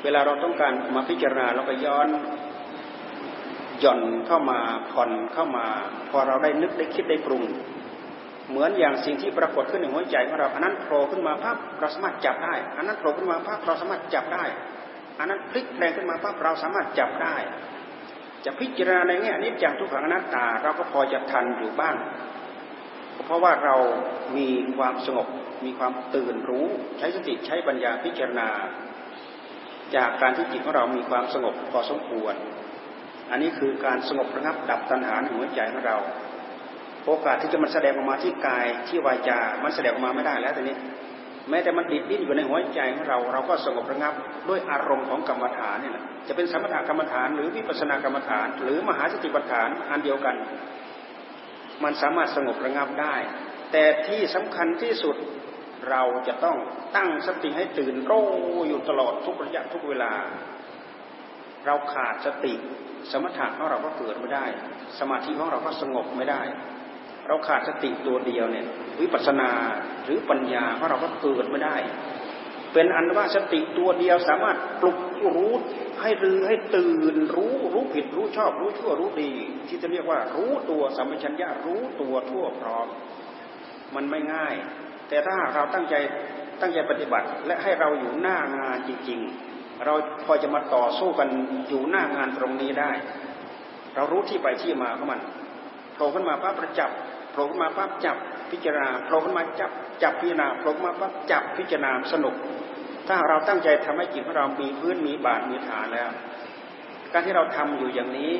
S1: เวลาเราต้องการมาพิจารณาเราก็ย้อนหย่อนเข้ามาผ่อนเข้ามา พอเราได้นึกได้คิดได้ปรุง เหมือนอย่างสิ่งที่ปรากฏขึ้นในหัวใจของเราอันนั้นโผล่ขึ้นมาภาพเราสามารถจับได้ อันนั้นโผล่ขึ้นมาภาพเราสามารถจับได้ อันนั้นพลิกแปลงขึ้นมาภาพเราสามารถจับได้ จะพิจารณาในแง่นี้จากทุกขังอนัตตา เราก็พอจะทันอยู่บ้างเพราะว่าเรามีความสงบมีความตื่นรู้ใช้สติใช้ปัญญาพิจารณา จากการที่จิตของเรามีความสงบพอสมควร อันนี้คือการสงบระงับดับตัณหาในหัวใจของเรา โอกาสที่จะมันแสดงออกมาที่กายที่วาจา มันแสดงออกมาไม่ได้แล้วตอนนี้ แม้แต่มันดิดดิ้นอยู่ในหัวใจของเรา เราก็สงบระงับด้วยอารมณ์ของกรรมฐานนี่แหละ จะเป็นสมถกรรมฐานหรือวิปัสสนากรรมฐาน หรือมหาสติปัฏฐานอันเดียวกัน มันสามารถสงบระงับได้ แต่ที่สำคัญที่สุดเราจะต้องตั้งสติให้ตื่นรู้อยู่ตลอดทุกระยะทุกเวลา เราขาดสติ สมถะของเราก็เกิดไม่ได้ สมาธิของเราก็สงบไม่ได้ เราขาดสติตัวเดียวเนี่ยวิปัสสนาหรือปัญญาของเราก็เกิดไม่ได้ เป็นอันว่าสติตัวเดียวสามารถปลุกรู้ให้รือให้ตื่นรู้รู้ผิดรู้ชอบรู้ชั่วรู้ดี ที่จะเรียกว่ารู้ตัวสัมปชัญญะรู้ตัวทั่วพร้อม มันไม่ง่าย แต่ถ้าเราตั้งใจตั้งใจปฏิบัติ และให้เราอยู่หน้างานจริงเราพอจะมาต่อสู้กันอยู่หน้างานตรงนี้ได้ เรารู้ที่ไปที่มาของมันโผล่ขึ้นมาปั๊บประจับ ผล่ขึ้นมาปั๊บจับพิจารณาโผล่ขึ้นมาจับจับพิจารณาโผล่มาปั๊บจับพิจารณาสนุก ถ้าเราตั้งใจทำให้จิตของเรามีพื้นมีบาทมีฐานแล้ว การที่เราทำอยู่อย่างนี้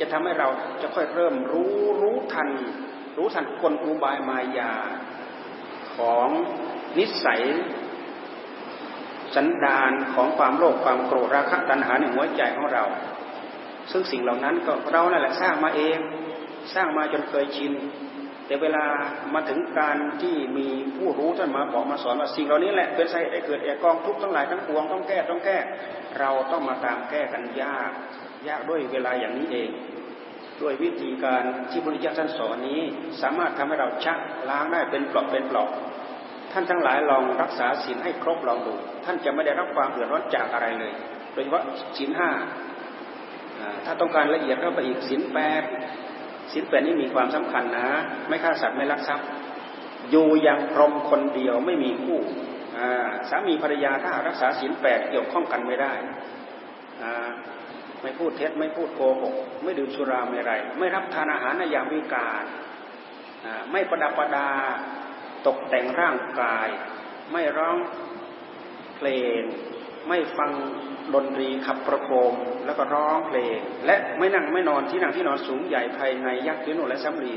S1: จะทำให้เราจะค่อยเริ่มรู้รู้ทัน รู้ทันกลอุบายมายาของนิสัย สันดานของความโลภความโกรธราคะตัณหาในหัวใจของเรา ซึ่งสิ่งเหล่านั้นก็เรานั่นแหละสร้างมาเอง สร้างมาจนเคยชิน แต่เวลามาถึงการที่มีผู้รู้ท่านมาบอกมาสอนว่าสิ่งเหล่านี้แหละเป็นสาเหตุให้เกิดแอกองทุกข์ทั้งหลายทั้งปวงต้องแก้ต้องแก้ เราต้องมาตามแก้กันยาก ยากด้วยเวลาอย่างนี้เอง ด้วยวิธีการที่พระพุทธเจ้าท่านสอนนี้ สามารถทำให้เราชักล้างได้เป็นปลอกเป็นปลอกท่านทั้งหลายลองรักษาศีลให้ครบลองดู ท่านจะไม่ได้รับความเดือดร้อนจากอะไรเลย โดยเฉพาะศีลห้าถ้าต้องการละเอียดก็ไปอีกศีลแปด ศีลแปดนี่มีความสำคัญนะ ไม่ฆ่าสัตว์ไม่ลักทรัพย์อยู่อย่างพรหมคนเดียวไม่มีคู่สามีภรรยาถ้ารักษาศีลแปดเกี่ยวข้องกันไม่ได้ไม่พูดเท็จไม่พูดโกหกไม่ดื่มสุราไม่ไร ไม่รับทานอาหารในยามวิกาลไม่ประดับประดาตกแต่งร่างกาย ไม่ร้องเพลง ไม่ฟัง ดนตรีขับประโคมแล้วก็ร้องเพลง และไม่นั่งไม่นอนที่นั่งที่นอนสูงใหญ่ภายในยักษ์ยุโนและสัมรี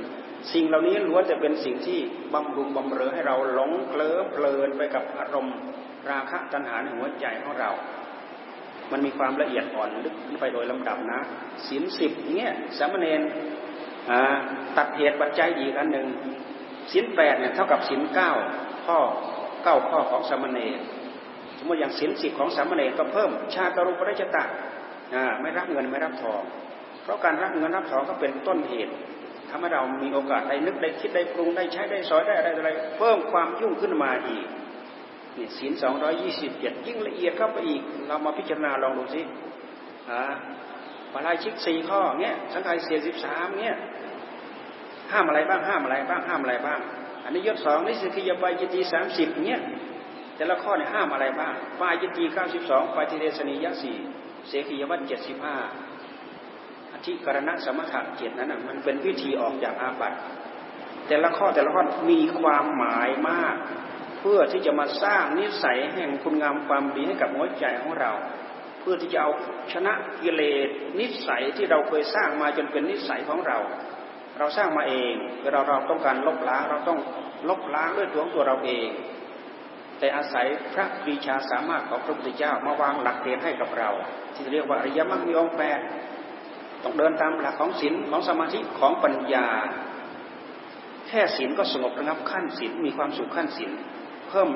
S1: สิ่งเหล่านี้ล้วนจะเป็นสิ่งที่บำรุงบำเรอให้เราหลงเคลิ้มเพลินไปกับอารมณ์ ราคะตัณหาในหัวใจของเรา มันมีความละเอียดอ่อนลึกไปโดยลำดับนะศีลสิบเงี้ยสามเณรตัดเหตุปัจจัยอีกอันหนึ่งศีลแปดเนี่ยเท่ากับศีลเก้าข้อเก้าข้อของสามเณร มมติอย่างศีลสิบของสามเณรก็เพิ่มชาตรุปริจตะไม่รับเงินไม่รับทอง เพราะการรับเงินรับทองก็เป็นต้นเหตุทำให้เรามีโอกาสได้นึกได้คิดได้ปรุงได้ใช้ได้สอยได้อะไรอะไร เพิ่มความยุ่งขึ้นมาอีกนี่ศีลสองร้อยยี่สิบเจ็ดยิ่งละเอียดเข้าไปอีก เรามาพิจารณาลองดูสิอ่าปลายชิกสี่ข้อเงี้ยสังกายเสียสิบสามเงี้ยห้ามอะไรบ้างห้ามอะไรบ้างห้ามอะไรบ้าง อันนี้ยศสองนี่สิกิยบายจิตีสามสิบเงี้ย แต่ละข้อเนี่ยห้ามอะไรบ้างปายจิตีเก้าสิบสองปายติเดสนียะสี่เสกียวัตเจ็ดสิบห้าอธิกรณะสมถะเจ็ดนั้นมันเป็นวิธีออกจากอาบัติแต่ละข้อแต่ละข้อมีความหมายมาก เพื่อที่จะมาสร้างนิสัยแห่งคุณงามความดีให้กับหัวใจของเรา เพื่อที่จะเอาชนะกิเลสนิสัยที่เราเคยสร้างมาจนเป็นนิสัยของเรา เราสร้างมาเองเราเราต้องการลบล้างเราต้องลบล้างด้วยตัวของตัวเราเอง แต่อาศัยพระปรีชาสามารถของพระพุทธเจ้ามาวางหลักเกณฑ์ให้กับเรา ที่เรียกว่าอริยมรรคมีองค์แปดต้องเดินตามหลักของศีลของสมาธิของปัญญา แค่ศีลก็สงบระงับขั้นศีลมีความสุขขั้นศีลเพิ่ม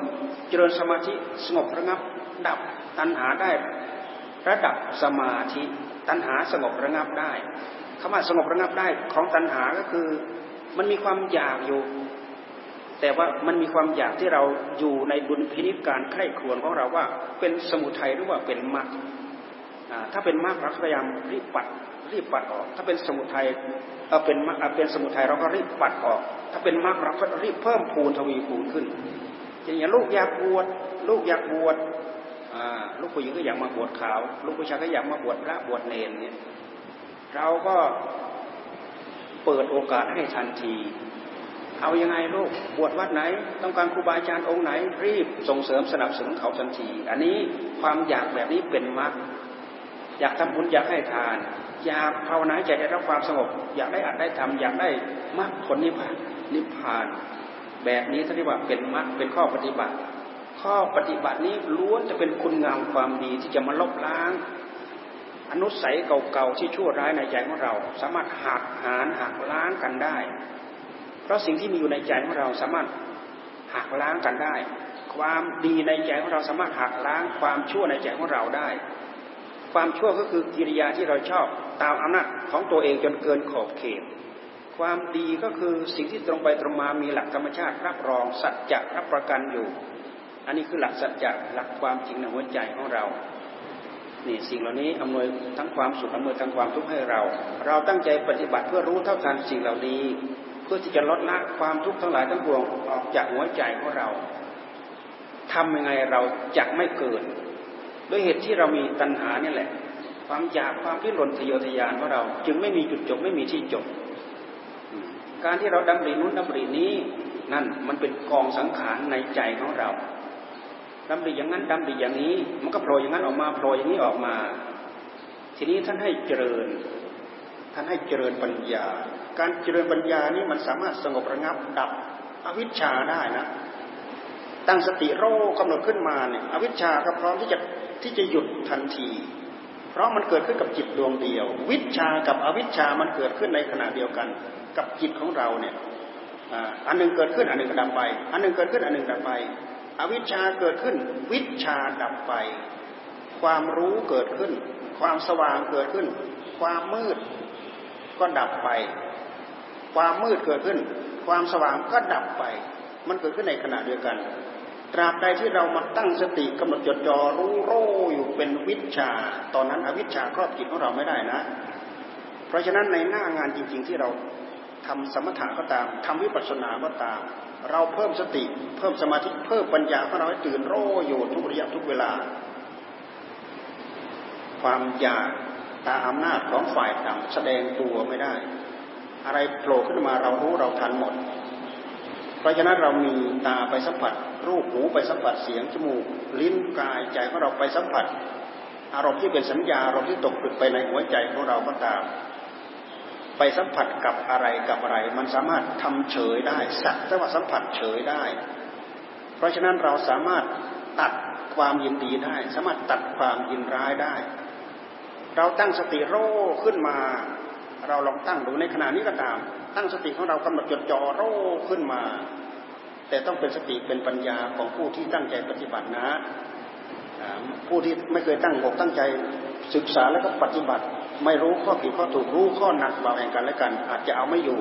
S1: เจริญสมาธิสงบระงับ ดับตัณหาได้ระดับสมาธิตัณหาสงบระงับได้คำว่าสงบระงับได้ของตัณหาก็คือ มันมีความอยากอยู่ แต่ว่ามันมีความอยากที่เราอยู่ในดุลพินิจการไข้ครวนของเราว่า เป็นสมุทัยหรือว่าเป็นมรรคถ้าเป็นมรรคเราพยายามรีบปัดรีบปัดออก ถ้าเป็นสมุทัยเอาเป็นมรรคเป็นสมุทัยเราก็รีบปัดออก ถ้าเป็นมรรคเราก็รีบเพิ่มพูนทวีพูนขึ้นอย่างลูกอยากบวชลูกอยากบวชลูกผู้หญิงก็อยากมาบวชขาว ลูกผู้ชายก็อยากมาบวชพระบวชเนรเนี่ยเราก็เปิดโอกาสให้ทันที เอาอยัางไงลูกบวชวัดไหน ต้องการครูบาอาจารย์องค์ไหน รีบส่งเสริมสนับสนุนเขาทันที อันนี้ความอยากแบบนี้เป็นมรรคอยากทำบุญอยากให้ทาน อยากภาวนาใจได้รับความสงบ อยากได้อัดได้ทำอยากได้มรรคผลนิพพานนิพพาน แบบนี้ท่านเรียกว่าเป็นมรรคเป็นข้อปฏิบัติ ข้อปฏิบัตินี้ล้วนจะเป็นคุณงามความดีที่จะมาลบล้างอนุสัยเก่าๆที่ชั่วร้ายในใจของเรา สามารถหักหานหักล้างกันได้ เพราะสิ่งที่มีอยู่ในใจของเราสามารถหักล้างกันได้ ความดีในใจของเราสามารถหักล้างความชั่วในใจของเราได้ ความชั่วก็คือกิริยาที่เราชอบตามอำนาจของตัวเองจนเกินขอบเขต ความดีก็คือสิ่งที่ตรงไปตรงมามีหลักธรรมชาติรับรองสัจจะรับประกันอยู่ อันนี้คือหลักสัจจะหลักความจริงในหัวใจของเรานี่สิ่งเหล่านี้อำนวยทั้งความสุขอำนวยทั้งความทุกข์ให้เรา เราตั้งใจปฏิบัติเพื่อรู้เท่าทันสิ่งเหล่านี้ เพื่อที่จะลดละความทุกข์ทั้งหลายทั้งปวงออกจากหัวใจของเราทำยังไงเราจะไม่เกิด ด้วยเหตุที่เรามีตัณหานี่แหละ ความอยากความที่หล่นทะเยอทะยานของเรา จึงไม่มีจุดจบไม่มีที่จบ การที่เราดำรินู้นดำรินี้นั่นมันเป็นกองสังขารในใจของเราดำริอย่างนั้นดำริอย่างนี้ มันก็โผล่อย่างนั้นออกมาโผล่อย่างนี้ออกมา ทีนี้ท่านให้เจริญ ท่านให้เจริญปัญญา การเจริญปัญญานี่มันสามารถสงบระงับดับอวิชชาได้นะ ตั้งสติโรกำหนดขึ้นมาเนี่ยอวิชชาก็พร้อมที่จะที่จะหยุดทันที เพราะมันเกิดขึ้นกับจิตดวงเดียว วิชากับอวิชชามันเกิดขึ้นในขณะเดียวกัน กับจิตของเราเนี่ยอันหนึ่งเกิดขึ้นอันหนึ่งดับไป อันหนึ่งเกิดขึ้นอันหนึ่งดับไป อวิชชาเกิดขึ้น วิชาดับไป ความรู้เกิดขึ้น ความสว่างเกิดขึ้น ความมืดก็ดับไป ความมืดเกิดขึ้น ความสว่างก็ดับไป มันเกิดขึ้นในขณะเดียวกัน ตราบใดที่เรามาตั้งสติกำหนดจดจ่อรู้โรอยู่เป็นวิชา ตอนนั้นอวิชชาครอบจิตของเราไม่ได้นะ เพราะฉะนั้นในหน้างานจริง ๆที่เราทำสมถะก็ตามทำวิปัสสนาก็ตาม เราเพิ่มสติ เพิ่มสมาธิเพิ่มปัญญาของเราให้ตื่นโรอยู่ทุกระยะทุกเวลา ความอยากตาอำนาจของฝ่ายต่ำแสดงตัวไม่ได้ อะไรโผล่ขึ้นมาเรารู้เราทันหมด เพราะฉะนั้นเรามีตาไปสัมผัส รูปหูไปสัมผัสเสียงจมูก ลิ้นกายใจของเราไปสัมผัส อารมณ์ที่เป็นสัญญาอารมณ์ที่ตกผลึกไปในหัวใจของเราก็ตาม ไปสัมผัสกับอะไรกับอะไร มันสามารถทำเฉยได้สักแต่ว่าสัมผัสเฉยได้ เพราะฉะนั้นเราสามารถตัดความยินดีได้ สามารถตัดความยินร้ายได้ เราตั้งสติโร่ขึ้นมา เราลองตั้งดูในขณะนี้ก็ตาม ตั้งสติของเรากำหนดจดจ่อโร่ขึ้นมา แต่ต้องเป็นสติเป็นปัญญาของผู้ที่ตั้งใจปฏิบัตินะผู้ที่ไม่เคยตั้งอกตั้งใจศึกษาแล้วก็ปฏิบัติ ไม่รู้ข้อผิดข้อถูกรู้ข้อหนักเบาแห่งกันและกัน อาจจะเอาไม่อยู่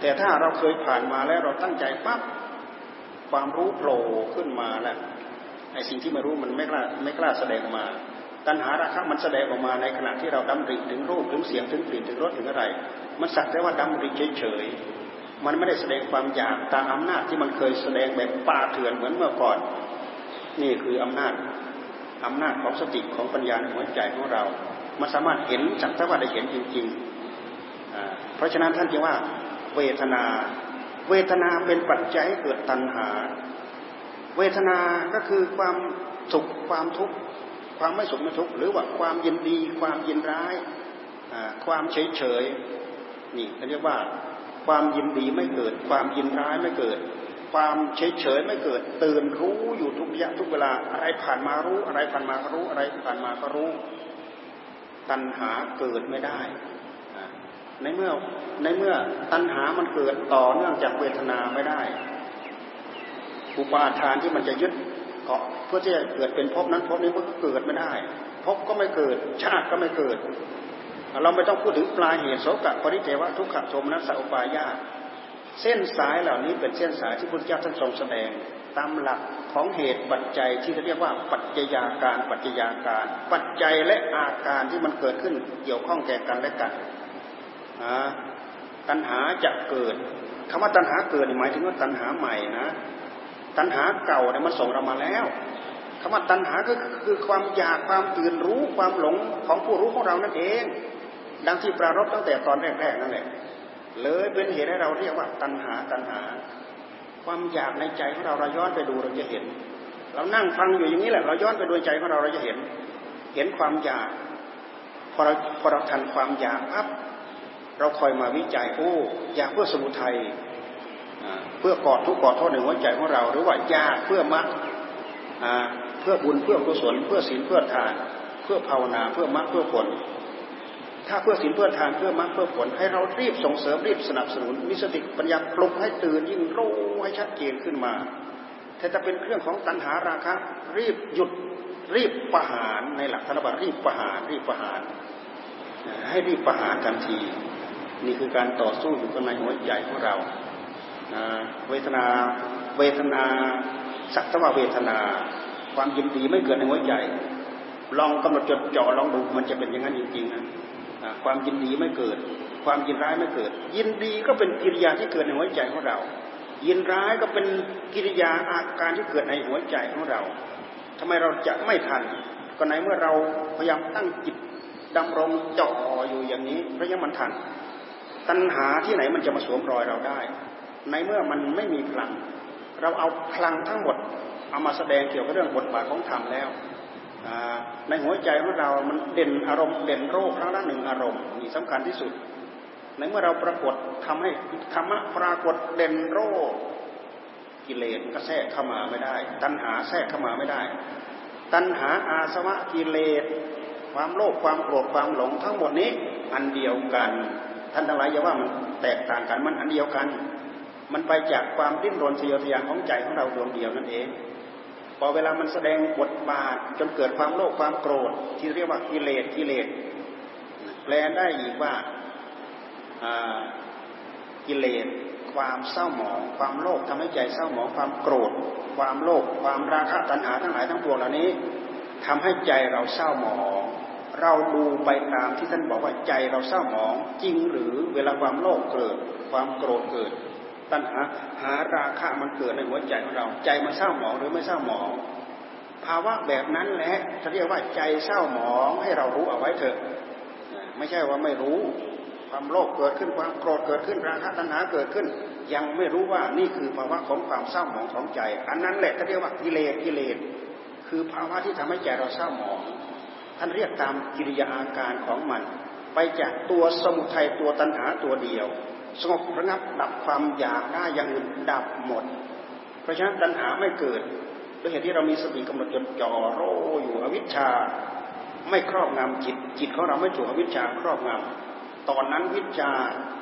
S1: แต่ถ้าเราเคยผ่านมาแล้วเราตั้งใจปั๊บความรู้โผล่ขึ้นมาแล้วไอ้สิ่งที่ไม่รู้มันไม่กล้าไม่กล้าแสดงมา ตัณหาราคะมันแสดงออกมาในขณะที่เราดำริถึงรูปถึงเสียงถึงกลิ่นถึงรสถึงอะไร มันสักแต่ว่าดำริเฉยๆมันไม่ได้แสดงความอยากตามอำนาจที่มันเคยแสดงแบบป่าเถื่อนเหมือนเมื่อก่อน นี่คืออำนาจอำนาจของสติของปัญญาในหัวใจของเรา มันสามารถเห็นจักแต่ว่าได้เห็นจริงๆเพราะฉะนั้นท่านจึงว่าเวทนา เวทนาเป็นปัจจัยให้เกิดตัณหา เวทนาก็คือความสุขความทุกข์ ความไม่สุขไม่ทุกข์หรือว่าความยินดี ความยินร้ายความเฉยเฉยนี่เขาเรียกว่าความยินดีไม่เกิด ความยินร้ายไม่เกิด ความเฉยเฉยไม่เกิด ตื่นรู้อยู่ทุกยะทุกเวลาอะไรผ่านมารู้อะไรผ่านมาก็รู้อะไรผ่านมาก็รู้ ตัณหาเกิดไม่ได้ในเมื่อในเมื่อตัณหามันเกิดต่อเนื่องจากเวทนาไม่ได้อุปาทานที่มันจะยึด เกาะเพื่อที่จะเกิดเป็นภพนั้นภพนี้มันก็เกิดไม่ได้ภพก็ไม่เกิด ชาติก็ไม่เกิด เราไม่ต้องพูดถึงปลายเหตุโสกะปริเทวะทุกขโทมนัสสุปายาเส้นสายเหล่านี้เป็นเส้นสายที่พุทธเจ้าท่านทรงแสดง ตามหลักของเหตุปัจจัยที่เรียกว่าปัจจัยาการปัจจัยาการ ปัจจัยและอาการที่มันเกิดขึ้นเกี่ยวข้องแก่กันและกันตัณหาจะเกิดคำว่าตัณหาเกิดหมายถึงว่าตัณหาใหม่นะ ตัณหาเก่าเนี่ยมันส่งเรามาแล้วคำว่าตัณหาก็คือความอยากความตื่นรู้ความหลงของผู้รู้ของเรานั่นเอง ดังที่ปรารบตั้งแต่ตอนแรกๆนั่นแหละเลยเป็นเหตุให้เราเรียกว่า ตัณหาตัณหา ความอยากในใจของเราเราย้อนไปดูเราจะเห็น เรานั่งฟังอยู่อย่างนี้แหละ เราย้อนไปดูใจของเราเราจะเห็น เห็นความอยาก พอเราพอเราทันความอยากครับเราคอยมาวิจัยโอ้อยากเพื่อสมุทัย เพื่อกอดทุกกอดโทษในหัวใจของเรา หรือว่าอยากเพื่อมรรคเพื่อบุญเพื่อกุศลเพื่อศีลเพื่อทาน เพื่อภาวนาเพื่อมรรคเพื่อผล ถ้าเพื่อศีลเพื่อทานเพื่อมรรคเพื่อผล ให้เรารีบส่งเสริมรีบสนับสนุนมีสติปัญญาปลุกให้ตื่นยิ่งรู้ให้ชัดเจนขึ้นมาแต่ถ้าเป็นเรื่องของตัณหาราคะรีบหยุดรีบประหารในหลักธรรมบัตรีบประหารรีบประหาร ให้รีบประหารทันที นี่คือการต่อสู้อยู่ในหัวใจของเรา เวทนาเวทนาสักตว่าเวทนา ความยินดีไม่เกิดในหัวใจ ลองกำหนดจดจ่อลองดูมันจะเป็นอย่างนั้นจริงๆนะความยินดีไม่เกิด ความยินร้ายไม่เกิด ยินดีก็เป็นกิริยาที่เกิดในหัวใจของเรา ยินร้ายก็เป็นกิริยาอาการที่เกิดในหัวใจของเราทำไมเราจะไม่ทันก็ในเมื่อเราพยายามตั้งจิตดำรงจ่ออยู่อย่างนี้เพราะยังมันทัน ตัณหาที่ไหนมันจะมาสวมรอยเราได้ ในเมื่อมันไม่มีพลัง เราเอาพลังทั้งหมดเอามาแสดงเกี่ยวกับเรื่องบทบาทของธรรมแล้วในหัวใจของเรา มันเด่นอารมณ์เด่นโรคครั้งละหนึ่งอารมณ์นี่สำคัญที่สุด ในเมื่อเราปรากฏทำให้ธรรมะปรากฏเด่นโรคกิเลสก็แทรกเข้ามาไม่ได้ ตัณหาแทรกเข้ามาไม่ได้ ตัณหาอาสวะกิเลส ความโลภความโกรธความหลงทั้งหมดนี้ อันเดียวกัน ท่านทั้งหลายอย่าว่ามันแตกต่างกันมันอันเดียวกัน มันไปจากความดิ้นรนทะเยอทะยานของใจของเราดวงเดียวนั่นเอง พอเวลามันแสดงบทบาทจนเกิดความโลภความโกรธ ที่เรียกว่ากิเลสกิเลสแปลได้อีกว่ากิเลสความเศร้าหมอง ความโลภทำให้ใจเศร้าหมองความโกรธ ความโลภความราคะตัณหาทั้งหลายทั้งปวงเหล่านี้ทำให้ใจเราเศร้าหมอง เราดูไปตามที่ท่านบอกว่าใจเราเศร้าหมองจริงหรือเวลาความโลภเกิด ความโกรธเกิด ตัณหาหาราคะมันเกิดในหัวใจของเรา ใจมันเศร้าหมองหรือไม่เศร้าหมอง ภาวะแบบนั้นแหละจะเรียกว่าใจเศร้าหมองให้เรารู้เอาไว้เถอะ ไม่ใช่ว่าไม่รู้ ความโลภเกิดขึ้นความโกรธเกิดขึ้นราคะตัณหาเกิดขึ้น ยังไม่รู้ว่านี่คือภาวะของความเศร้าหมองของใจ อันนั้นแหละจะเรียกว่ากิเลสกิเลสคือภาวะที่ทำให้ใจเราเศร้าหมอง ท่านเรียกตามกิริยาอาการของมัน ไปจากตัวสมุทัยตัวตัณหาตัวเดียว สงบระงับดับความอยากได้อย่างอื่นดับหมด เพราะฉะนั้นตัณหาไม่เกิดด้วยเหตุที่เรามีสติกำหนดจดจ่อโรอยู่อวิชชา ไม่ครอบงำจิต จิตของเราไม่ถูกอวิชชาครอบงำตอนนั้นวิชา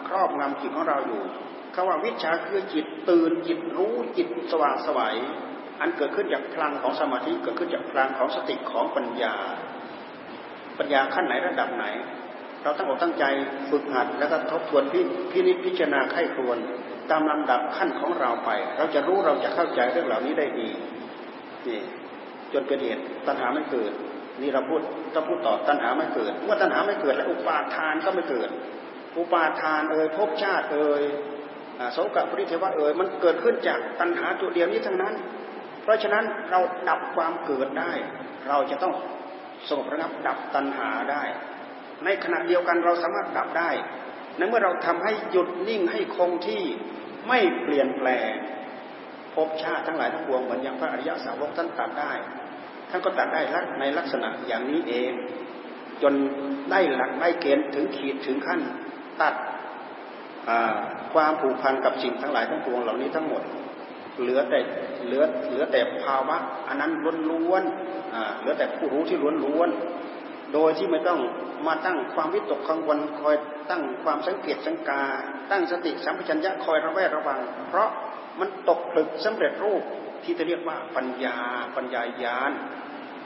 S1: ครอบงำจิตของเราอยู่คำว่าวิชาคือจิตตื่นจิตรู้จิตสว่างสวัยอันเกิดขึ้นจากพลังของสมาธิเกิดขึ้นจากพลังของสติของปัญญา ปัญญาขั้นไหนระดับไหน เราตั้งอกตั้งใจฝึกหัดแล้วก็ทบทวนพิพนิจพิจารณาไข้ครวนตามลำดับขั้นของเราไป เราจะรู้เราจะเข้าใจเรื่องเหล่านี้ได้ดีนี่จนเป็นเหตุตัณหาไม่เกิด นี่เราพูดต้องพูดต่อตัณหาไม่เกิดเมื่อตัณหาไม่เกิดแล้วอุปาทานก็ไม่เกิด อุปาทานเอ่ยภพชาติเอ่ยโสกปริเทวะเอ่ยมันเกิดขึ้นจากตัณหาตัวเดียวนี้ทั้งนั้น เพราะฉะนั้นเราดับความเกิดได้ เราจะต้องสงบระงับดับตัณหาได้ ในขณะเดียวกันเราสามารถดับได้ในเมื่อเราทำให้หยุดนิ่งให้คงที่ไม่เปลี่ยนแปลงภพชาติทั้งหลายทั้งปวงเหมือนอย่างพระอริยสาวกท่านตัดได้ ท่านก็ตัดได้ลักในลักษณะอย่างนี้เอง จนได้หลักได้เกณฑ์ถึงขีดถึงขั้นตัดความผูกพันกับสิ่งทั้งหลายทั้งปวงเหล่านี้ทั้งหมด เหลือแต่เหลือเหลือแต่ภาวะอันนั้นล้วนๆเหลือแต่ผู้รู้ที่ล้วนๆ โดยที่ไม่ต้องมาตั้งความวิตกกังวลคอยตั้งความสังเกตสังกา ตั้งสติสัมปชัญญะคอยระแวดระวัง เพราะมันตกผลึกสำเร็จรูปที่จะเรียกว่าปัญญา ปัญญายาน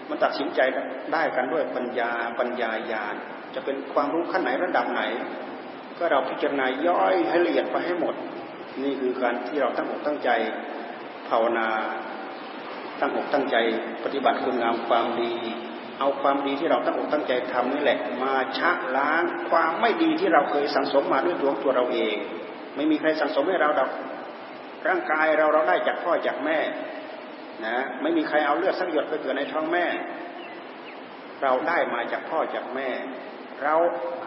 S1: มันตัดสินใจได้กันด้วยปัญญาปัญญายาน จะเป็นความรู้ขั้นไหนระดับไหน ก็เราพิจารณาย่อยให้ละเอียดไปให้หมด นี่คือการที่เราตั้งอกตั้งใจภาวนา ตั้งอกตั้งใจปฏิบัติคุณงามความดี เอาความดีที่เราตั้งอกตั้งใจทำนี่แหละ มาชะล้างความไม่ดีที่เราเคยสังสมมาด้วยตัวตัวเราเอง ไม่มีใครสังสมให้เราดอกร่างกายเราเราได้จากพ่อจากแม่นะไม่มีใครเอาเลือดสักหยดไปเกิดในท้องแม่ เราได้มาจากพ่อจากแม่ เรา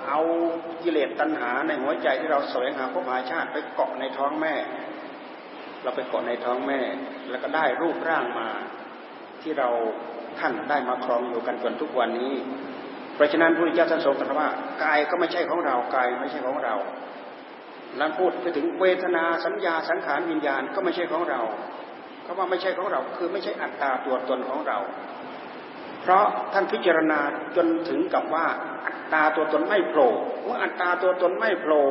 S1: เอากิเลสตัณหาในหัวใจที่เราแสวงหาพบหาชาติไปเกาะในท้องแม่ เราไปเกาะในท้องแม่ แล้วก็ได้รูปร่างมาที่เรา ท่านได้มาครองอยู่กันจนทุกวันนี้ เพราะฉะนั้นพระพุทธเจ้าท่านทรงตรัสว่ากายก็ไม่ใช่ของเรากายไม่ใช่ของเราแล้วพูดไปถึงเวทนาสัญญาสังขารวิญญาณก็ไม่ใช่ของเราคำว่าไม่ใช่ของเราคือไม่ใช่อัตตาตัวตนของเรา เพราะท่านพิจารณาจนถึงกับว่าอัตตาตัวตนไม่โผล่เมื่ออัตตาตัวตนไม่โผล่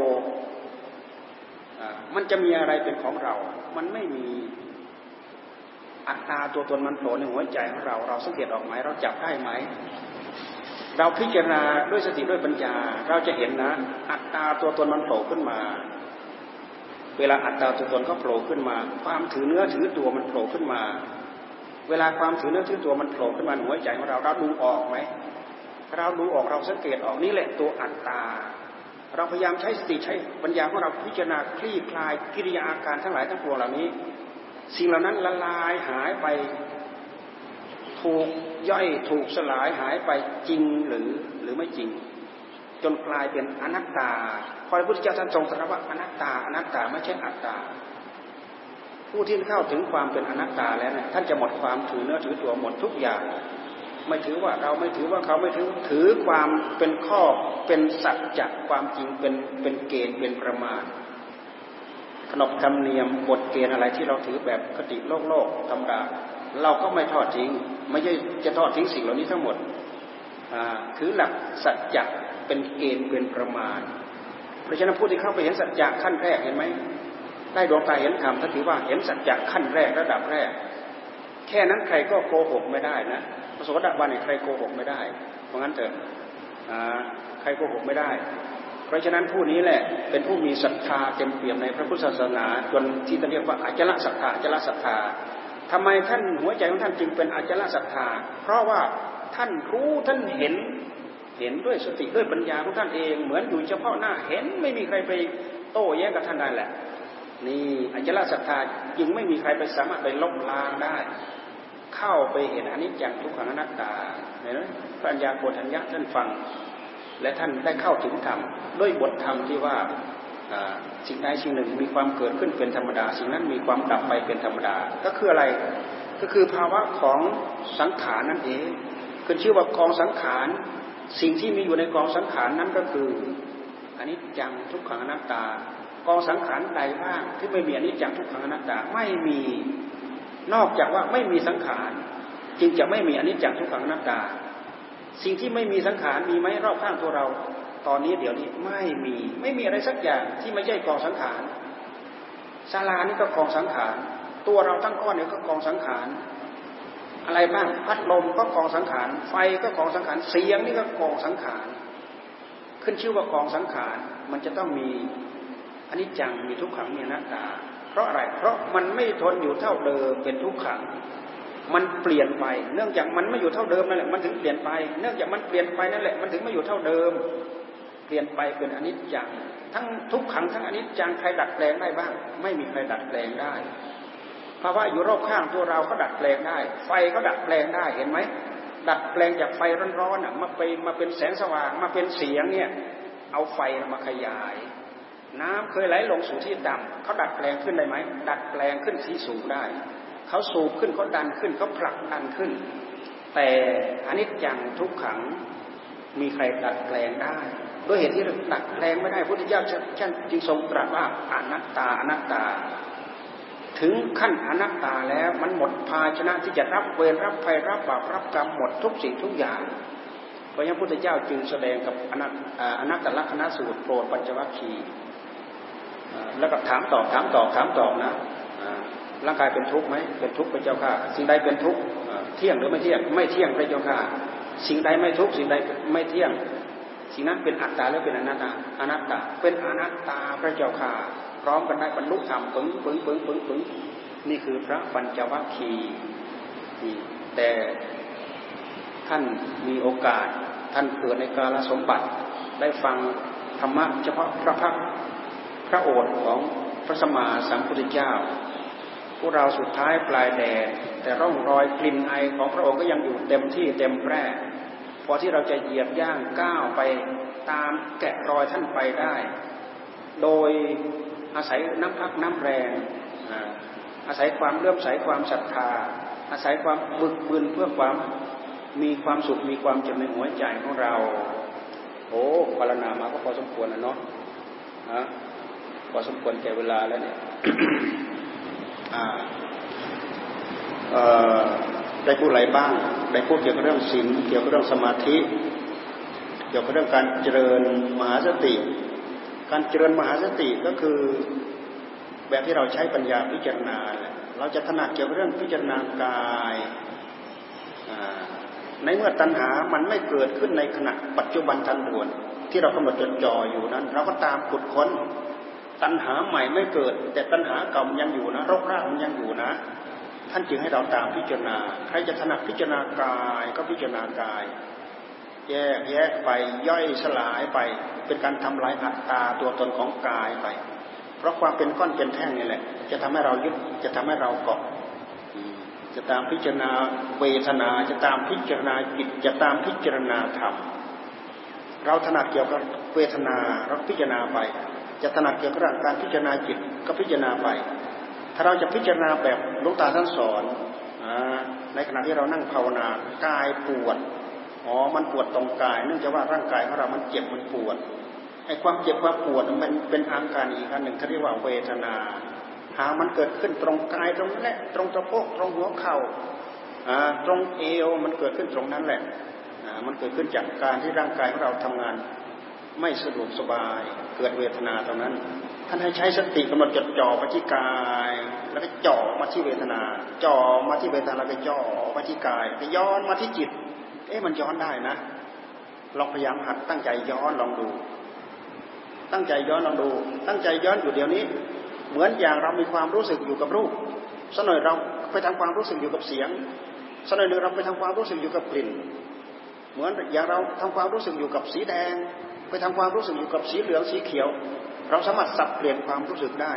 S1: มันจะมีอะไรเป็นของเรา มันไม่มี อัตตาตัวตนมันโผล่ในหัวใจของเราเราสังเกตออกไหมเราจับได้ไหม เราพิจารณาด้วยสติด้วยปัญญา เราจะเห็นนะอัตตาตัวตนมันโผล่ขึ้นมา เวลาอัตตาตัวตนก็โผล่ขึ้นมา ความถือเนื้อถือตัวมันโผล่ขึ้นมา เวลาความถือเนื้อถือตัวมันโผล่ขึ้นมาหัวใจของเราเราดูออกไหมเราดูออกเราสังเกตออกนี่แหละตัวอัตตาเราพยายามใช้สติใช้ปัญญาของเราพิจารณาคลี่คลายกิริยาอาการทั้งหลายทั้งปวงเหล่านี้ สิ่งเหล่านั้นละลายหายไปถูกย่อยถูกสลายหายไปจริงหรือหรือไม่จริง จนกลายเป็นอนัตตาพอพระพุทธเจ้าท่านทรงตรัสว่าอนัตตาอนัตตาไม่ใช่อัตตา ผู้ที่เข้าถึงความเป็นอนัตตาแล้วนี่ยท่านจะหมดความถือเนื้อถือตัวหมดทุกอย่าง ไม่ถือว่าเราไม่ถือว่าเขาไม่ถือถือความเป็นข้อเป็นสัจจะความจริงเป็นเป็นเกณฑ์เป็นประมาณ ขนบธรรมเนียมกฎเกณฑ์อะไรที่เราถือแบบคติโลกโลกธรรมดา เราก็ไม่ทอดทิ้ง ไม่ใช่จะทอดทิ้งสิ่งเหล่านี้ทั้งหมดคือหลักสัจจะเป็นเกณฑ์เป็นประมาณ เพราะฉะนั้นผู้ที่เข้าไปเห็นสัจจะขั้นแรกเห็นไหมได้ดวงตาเห็นธรรมถ้าถือว่าเห็นสัจจะขั้นแรกระดับแรก แค่นั้นใครก็โกหกไม่ได้นะพระโสดาบันใครโกหกไม่ได้ เพราะงั้นเถอะใครโกหกไม่ได้ เพราะฉะนั้นผู้นี้แหละเป็นผู้มีศรัทธาเต็มเปี่ยมในพระพุทธศาสนาจนที่เรียกว่าอาจละศรัทธาอาจละศรัทธาทำไมท่านหัวใจของท่านจึงเป็นอจลศรัทธา เพราะว่าท่านรู้ท่านเห็นเห็นด้วยสติด้วยปัญญาของท่านเอง เหมือนอยู่เฉพาะหน้าเห็นไม่มีใครไปโต้แย้งกับท่านได้แหละ นี่อจลศรัทธาจึงไม่มีใครไปสามารถไปลบล้างได้ เข้าไปเห็นอันนี้จังทุกขังอนัตตาเห็นไหมปัญญาโกฏัญญะท่านฟัง และท่านได้เข้าถึงธรรมด้วยบทธรรมที่ว่าสิ่งใดสิ่งหนึ่งมีความเกิดขึ้นเป็นธรรมดา สิ่งนั้นมีความดับไปเป็นธรรมดา ก็คืออะไรก็คือภาวะของสังขารนั่นเองขึ้นชื่อว่ากองสังขารสิ่งที่มีอยู่ในกองสังขารนั้นก็คืออันนี้จังทุกขังอนัตตากองสังขารใดบ้างที่ไม่มีอนิจจังทุกขังอนัตตาไม่มีนอกจากว่าไม่มีสังขาร จึงจะไม่มีอันิจจังทุกขังอนัตตา สิ่งที่ไม่มีสังขารมีไหมรอบข้างตัวเรา ตอนนี้เดี๋ยวนี้ไม่มีไม่มีอะไรสักอย่างที่ไม่ใช่กองสังขารศาลานี่ก็กองสังขารตัวเราทั้งก้อนเนี่ยก็กองสังขารอะไรบ้างพัดลมก็กองสังขารไฟก็กองสังขารเสียงนี่ก็กองสังขารขึ้นชื่อว่ากองสังขารมันจะต้องมีอันนี้จังมีทุกขังมีอนัตตา เพราะอะไรเพราะมันไม่ทนอยู่เท่าเดิมเป็นทุกขัง มันเปลี่ยนไป เนื่องจากมันไม่อยู่เท่าเดิมนั่นแหละมันถึงเปลี่ยนไป เนื่องจากมันเปลี่ยนไปนั่นแหละมันถึงไม่อยู่เท่าเดิม เปลี่ยนไปเป็นอนิจจังทั้งทุกขังทั้งอนิจจังใครดัดแปลงได้บ้าง ไม่มีใครดัดแปลงได้ภาวะอยู่รอบข้างตัวเราก็ดัดแปลงได้ ไฟก็ดัดแปลงได้เห็นไหมดัดแปลงจากไฟร้อนๆอะมาไปมาเป็นแสงสว่างมาเป็นเสียงเนี่ย เอาไฟมาขยาย น้ำเคยไหลลงสู่ที่ดำเขาดัดแปลงขึ้นได้ไหมดัดแปลงขึ้นที่สูงได้ เขาสูบขึ้นเขาดันขึ้นเขาผลักดันขึ้น แต่อนิจจังทุกขังมีใครดัดแปลงได้ ด้วยเหตุที่ดัดแปลงไม่ได้พระพุทธเจ้าท่านจึงทรงตรัสว่าอนัตตาอนัตตา ถึงขั้นอนัตตาแล้วมันหมดภาชนะที่จะรับเวรรับภัยรับบาปรับกรรมหมดทุกสิ่งทุกอย่างพราะยาพุทธเจ้าจึงแสดงกับอนัตอนัตตลักษณะสูตรโปรดปัญจวัคคีย์แล้วก็ถามตอบถามตอบถามตอบนะ ร่างกายเป็นทุกข์ไหมเป็นทุกข์พระเจ้าค่ะ สิ่งใดเป็นทุกข์เที่ยงหรือไม่เที่ยง ไม่เที่ยงพระเจ้าค่ะ สิ่งใดไม่ทุกข์สิ่งใดไม่เที่ยง สิ่งนั้นเป็นอัตตาหรือเป็นอนัตตาอนัตตา เป็นอนัตตาพระเจ้าค่ะร้อมกันได้บรรลุธรรมปึ้งปึ้งปึ้งปึ้งปึ้งนี่คือพระปัญจวัคคีย์แต่ท่านมีโอกาสท่านเกิดในกาลสมบัติได้ฟังธรรมะเฉพาะพระพักพระโอษฐ์ของพระสมมาสัมพุทธเจ้า พวกเราสุดท้ายปลายแดดแต่ร่องรอยกลิ่นไอของพระองค์ก็ยังอยู่เต็มที่เต็มแพร่พอที่เราจะเหยียบย่างก้าวไปตามแกะรอยท่านไปได้ โดยอาศัยน้ำพักน้ำแรงอาศัยความเลื่อมใสความศรัทธา อาศัยความบึกบึนเพื่อความมีความสุขมีความเจ็บในหัวใจของเราโอ้ปารณามาก็พอสมควรนะเนาะฮะพอสมควรแก่เวลาแล้วเนี่ย ได้พูดอะไรบ้าง ได้พูดเกี่ยวกับเรื่องศีลเกี่ยวกับเรื่องสมาธิ เกี่ยวกับเรื่องการเจริญมหาสติ การเจริญมหาสติก็คือแบบที่เราใช้ปัญญาพิจารณา เราจะถนัดเกี่ยวกับเรื่องพิจารณากายในเมื่อตัณหามันไม่เกิดขึ้นในขณะปัจจุบันทันด่วน ที่เรากำหนดจดจ่ออยู่นั้น เราก็ตามขุดค้น ตัณหาใหม่ไม่เกิด แต่ตัณหาเก่ามันยังอยู่นะรกรากมันยังอยู่นะ ท่านจึงให้เราตามพิจารณา ใครจะถนัดพิจารณากายก็พิจารณากาย แยกแยกไปย่อยสลายไป เป็นการทำลายอัตตาตัวตนของกายไป เพราะความเป็นก้อนเป็นแท่งนี่แหละ จะทำให้เรายึดจะทำให้เราเกาะจะตามพิจารณาเวทนาจะตามพิจารณาจิตจะตามพิจารณาธรรมเราถนัดเกี่ยวกับเวทนาเราพิจารณาไป จะถนัดเกี่ยวกับการพิจารณาจิตก็พิจารณาไป ถ้าเราจะพิจารณาแบบลูกตาท่านสอนในขณะที่เรานั่งภาวนากายปวดอ๋อมันปวดตรงกาย เนื่องจากว่าร่างกายของเรา มันเจ็บมันปวดไอ้ความเจ็บความปวดมันเป็นอาการอีกอันหนึ่งเขาเรียกว่าเวทนา หามันเกิดขึ้นตรงกายตรงนั้นแหละตรงตะโพกตรงหัวเข่าตรงเอวมันเกิดขึ้นตรงนั้นแหละมันเกิดขึ้นจากการที่ร่างกายของเราทำงาน ไม่สะดวกสบายเกิดเวทนาตรงนั้น ท่านให้ใช้สติกำหนดจดจ่อไปที่กาย แล้วก็จ่อมาที่เวทนา จ่อมาที่เวทนาแล้วก็จ่อมาที่กายไปย้อนมาที่จิต เอ๊ะมันย้อนได้นะลองพยายามหัดตั้งใจย้อนลองดู ตั้งใจย้อนลองดู ตั้งใจย้อนอยู่เดี๋ยวนี้ เหมือนอย่างเรามีความรู้สึกอยู่กับรูปสักหน่อยเราไปทำความรู้สึกอยู่กับเสียงสักหน่อยหนึ่งเราไปทำความรู้สึกอยู่กับกลิ่น เหมือนอย่างเราทำความรู้สึกอยู่กับสีแดง ไปทำความรู้สึกอยู่กับสีเหลืองสีเขียว เราสามารถสับเปลี่ยนความรู้สึกได้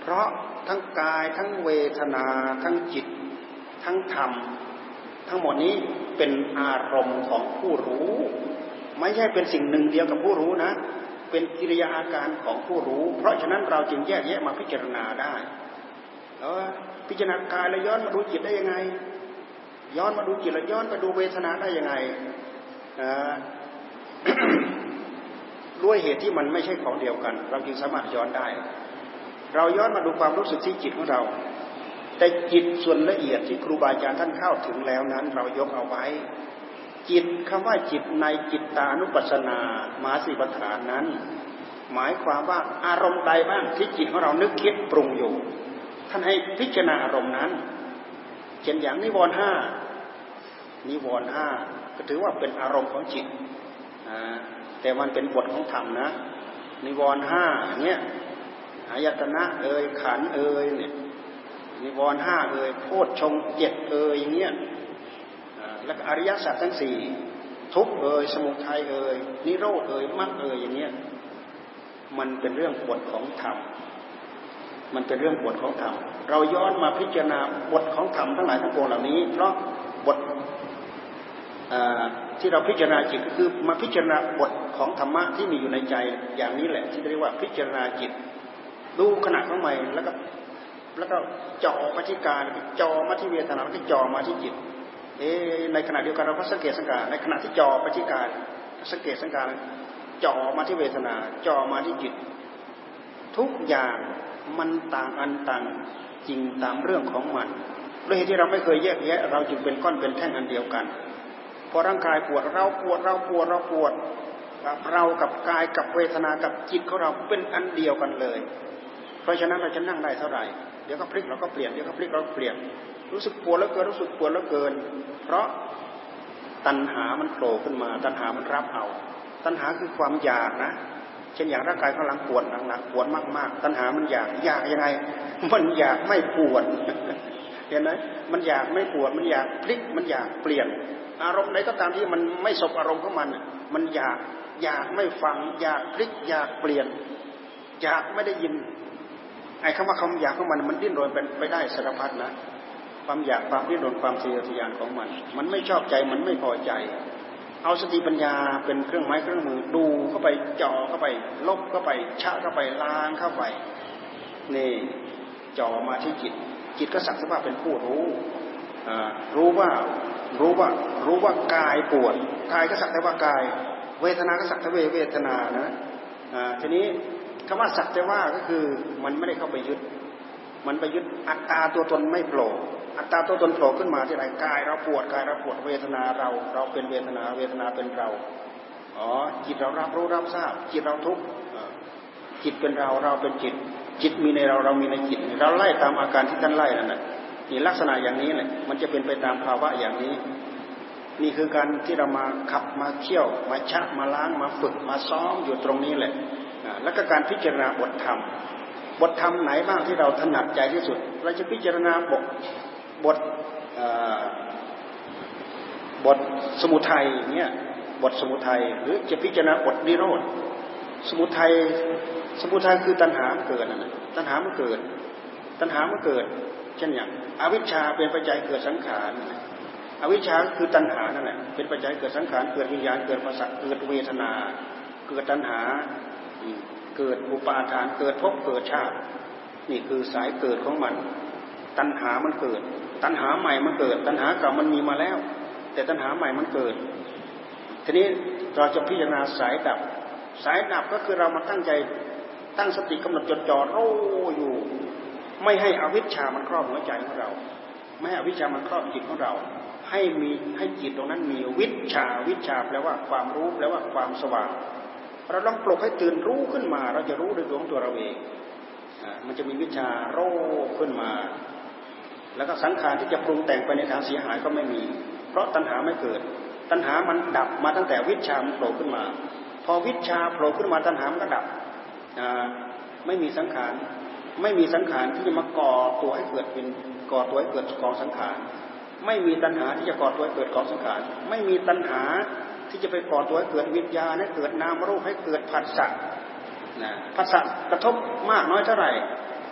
S1: เพราะทั้งกายทั้งเวทนา ทั้งจิต ทั้งธรรม ทั้งหมดนี้เป็นอารมณ์ของผู้รู้ ไม่ใช่เป็นสิ่งหนึ่งเดียวกับผู้รู้นะ เป็นกิริยาอาการของผู้รู้ เพราะฉะนั้นเราจึงแยกแยะมาพิจารณาได้แล้วพิจารณากายแล้วย้อนมาดูจิตได้ยังไง ย้อนมาดูจิตแล้วย้อนไปดูเวทนาได้ยังไง ด้วยเหตุที่มันไม่ใช่ของเดียวกัน เราจึงสามารถย้อนได้ เราย้อนมาดูความรู้สึกที่จิตของเรา แต่จิตส่วนละเอียดที่ครูบาอาจารย์ท่านเข้าถึงแล้วนั้น เรายกเอาไว้ จิตคำว่าจิตในจิตตานุปัสสนามาสีปัฏฐานนั้น หมายความว่าอารมณ์ใดบ้างที่จิตของเรานึกคิดปรุงอยู่ ท่านให้พิจารณาอารมณ์นั้นเช่นอย่างนิวรณ์ห้านิวรณ์ห้าก็ถือว่าเป็นอารมณ์ของจิต แต่มันเป็นบทของธรรมนะ นิวรณ์ห้าเนี่ยอายตนะเอ่ยขันเอ่ยเนี่ยนิวรณ์ห้าเอ่ยโพชฌงเจ็ดเอ่ยอย่างเงี้ยแล้วอริยสัจทั้งสี่ทุกเอ่ยสมุทัยเอ่ยนิโรธเอ่ยมรรคเอ่ยอย่างเงี้ยมันเป็นเรื่องบทของธรรมมันเป็นเรื่องบทของธรรมเราย้อนมาพิจารณาบทของธรรมทั้งหลายทั้งปวงเหล่านี้ เพราะ ที่เราพิจารณาจิตก็คือมาพิจารณาบทของธรรมะที่มีอยู่ในใจอย่างนี้แหละ ที่เรียกว่าพิจารณาจิตดูขณะของใหม่แล้วก็แล้วก็จ่อมาที่การจ่อมาที่เวทนาแล้วก็จ่อมาที่จิต เอในขณะเดียวกันเราก็สังเกตสังการในขณะที่จ่อไปที่การสังเกตสังการจ่อมาที่เวทนาจ่อมาที่จิต ทุกอย่างมันต่างอันต่างจริงตามเรื่องของมันด้วยเหตุที่เราไม่เคยแยกแยะ เราจึงเป็นก้อนเป็นแท่งอันเดียวกัน พอร่างกายปวดเราปวดเราปวดเราปวด เรากับกายกับเวทนากับจิตของเราเป็นอันเดียวกันเลย เพราะฉะนั้นเราจะนั่งได้เท่าไหร่เดี๋ยวก็พลิกเราก็เปลี่ยนเดี๋ยวก็พลิกเราเปลี่ยน รู้สึกปวดแล้วเกินรู้สึกปวดแล้วเกิน เพราะตัณหามันโผล่ขึ้นมา ตัณหามันรับเอา ตัณหาคือความอยากนะเช่นอย่างร่างกายกำลังปวดหนักๆปวดมากๆ ตัณหามันอยากอยากยังไง มันอยากไม่ปวดเห็นไหมมันอยากไม่ปวดมันอยากพลิกมันอยากเปลี่ยน อารมณ์ไหนก็ตามที่มันไม่สบอารมณ์ของมัน มันอยากอยากไม่ฟัง อยากพลิกอยากเปลี่ยน อยากไม่ได้ยิน ไอ้คำว่าคำอยากของมันมันดิ้นรนเป็นไปได้สารพัดนะความอยากความดิ้นรนความเสียทยานของมัน มันไม่ชอบใจมันไม่พอใจ เอาสติปัญญาเป็นเครื่องไม้เครื่องมือดูเข้าไปจ่อเข้าไปลบเข้าไปชะเข้าไปล้างเข้าไปนี่จ่อมาที่จิต จิตก็สักสภาพเป็นผู้รู้ รู้ว่ารู้ว่ารู้ว่ากายปวดกายก็สักแต่ว่ากาย เวทนาก็สักแต่เวทนานะทีนี้คำว่าสักแต่ว่าก็คือมันไม่ได้เข้าไปยึด มันไปยึดอัตตาตัวตนไม่โผล่อัตตาตัวตนโผล่ขึ้นมาที่ไหนกายเราปวดกายเราปวดเวทนาเรา เราเป็นเวทนาเวทนาเป็นเราอ๋อจิตเรารับรู้รับทราบ จิตเราทุกจิตเป็นเราเราเป็นจิต จิตมีในเราเรามีในจิต เราไล่ตามอาการที่ท่านไล่นั่นแหละ นี่ลักษณะอย่างนี้แหละมันจะเป็นไปตามภาวะอย่างนี้ นี่คือการที่เรามาขับมาเที่ยว มาชักมาล้างมาฝึกมาซ้อมอยู่ตรงนี้แหละ แล้วก็การพิจารณาบทธรรม บทธรรมไหนบ้างที่เราถนัดใจที่สุด เราจะพิจารณาบทบทบทสมุทัยเนี่ยบทสมุทัยหรือจะพิจารณาบทนิโรธสมุทัยสมุทัยคือตัณหาเกิดนะตัณหามันเกิด ตัณหามันเกิด เช่นอย่างอวิชชาเป็นปัจจัยเกิดสังขารอวิชชาคือตัณหานั่นแหละเป็นปัจจัยเกิดสังขารเกิดวิญญาณเกิดภาษาเกิดเวทนา เกิดตัณหา เกิดอุปาทานเกิดภพเกิดชาติ นี่คือสายเกิดของมัน ตัณหามันเกิด ตัณหาใหม่มันเกิด ตัณหาเก่ามันมีมาแล้ว แต่ตัณหาใหม่มันเกิด ทีนี้เราจะพิจารณาสายดับ สายดับก็คือเรามาตั้งใจตั้งสติกำหนดจดจ่อโรอยู่ ไม่ให้อวิชชามันครอบหัวใจของเรา ไม่ให้อวิชชามันครอบจิตของเรา ให้มีให้จิตตรงนั้นมีวิชาวิชาแปลว่าความรู้แปลว่าความสว่าง เราต้องปลุกให้ตื่นรู้ขึ้นมา เราจะรู้ด้วยตัวของตัวเราเองมันจะมีวิชาโรขึ้นมา แล้วก็สังขารที่จะปรุงแต่งไปในทางเสียหายก็ไม่มี เพราะตัณหาไม่เกิด ตัณหามันดับมาตั้งแต่วิชามันโผล่ขึ้นมา พอวิชาโผล่ขึ้นมาตัณหามันก็ดับไม่มีสังขาร ไม่มีสังขารที่จะมาก่อตัวให้เกิดเป็นก่อตัวให้เกิดกองสังขาร ไม่มีตัณหาที่จะก่อตัวให้เกิดกองสังขาร ไม่มีตัณหาที่จะไปก่อตัวให้เกิดวิญญาณให้เกิดนามรูปให้เกิดผัสสะนะผัสสะกระทบมากน้อยเท่าไหร่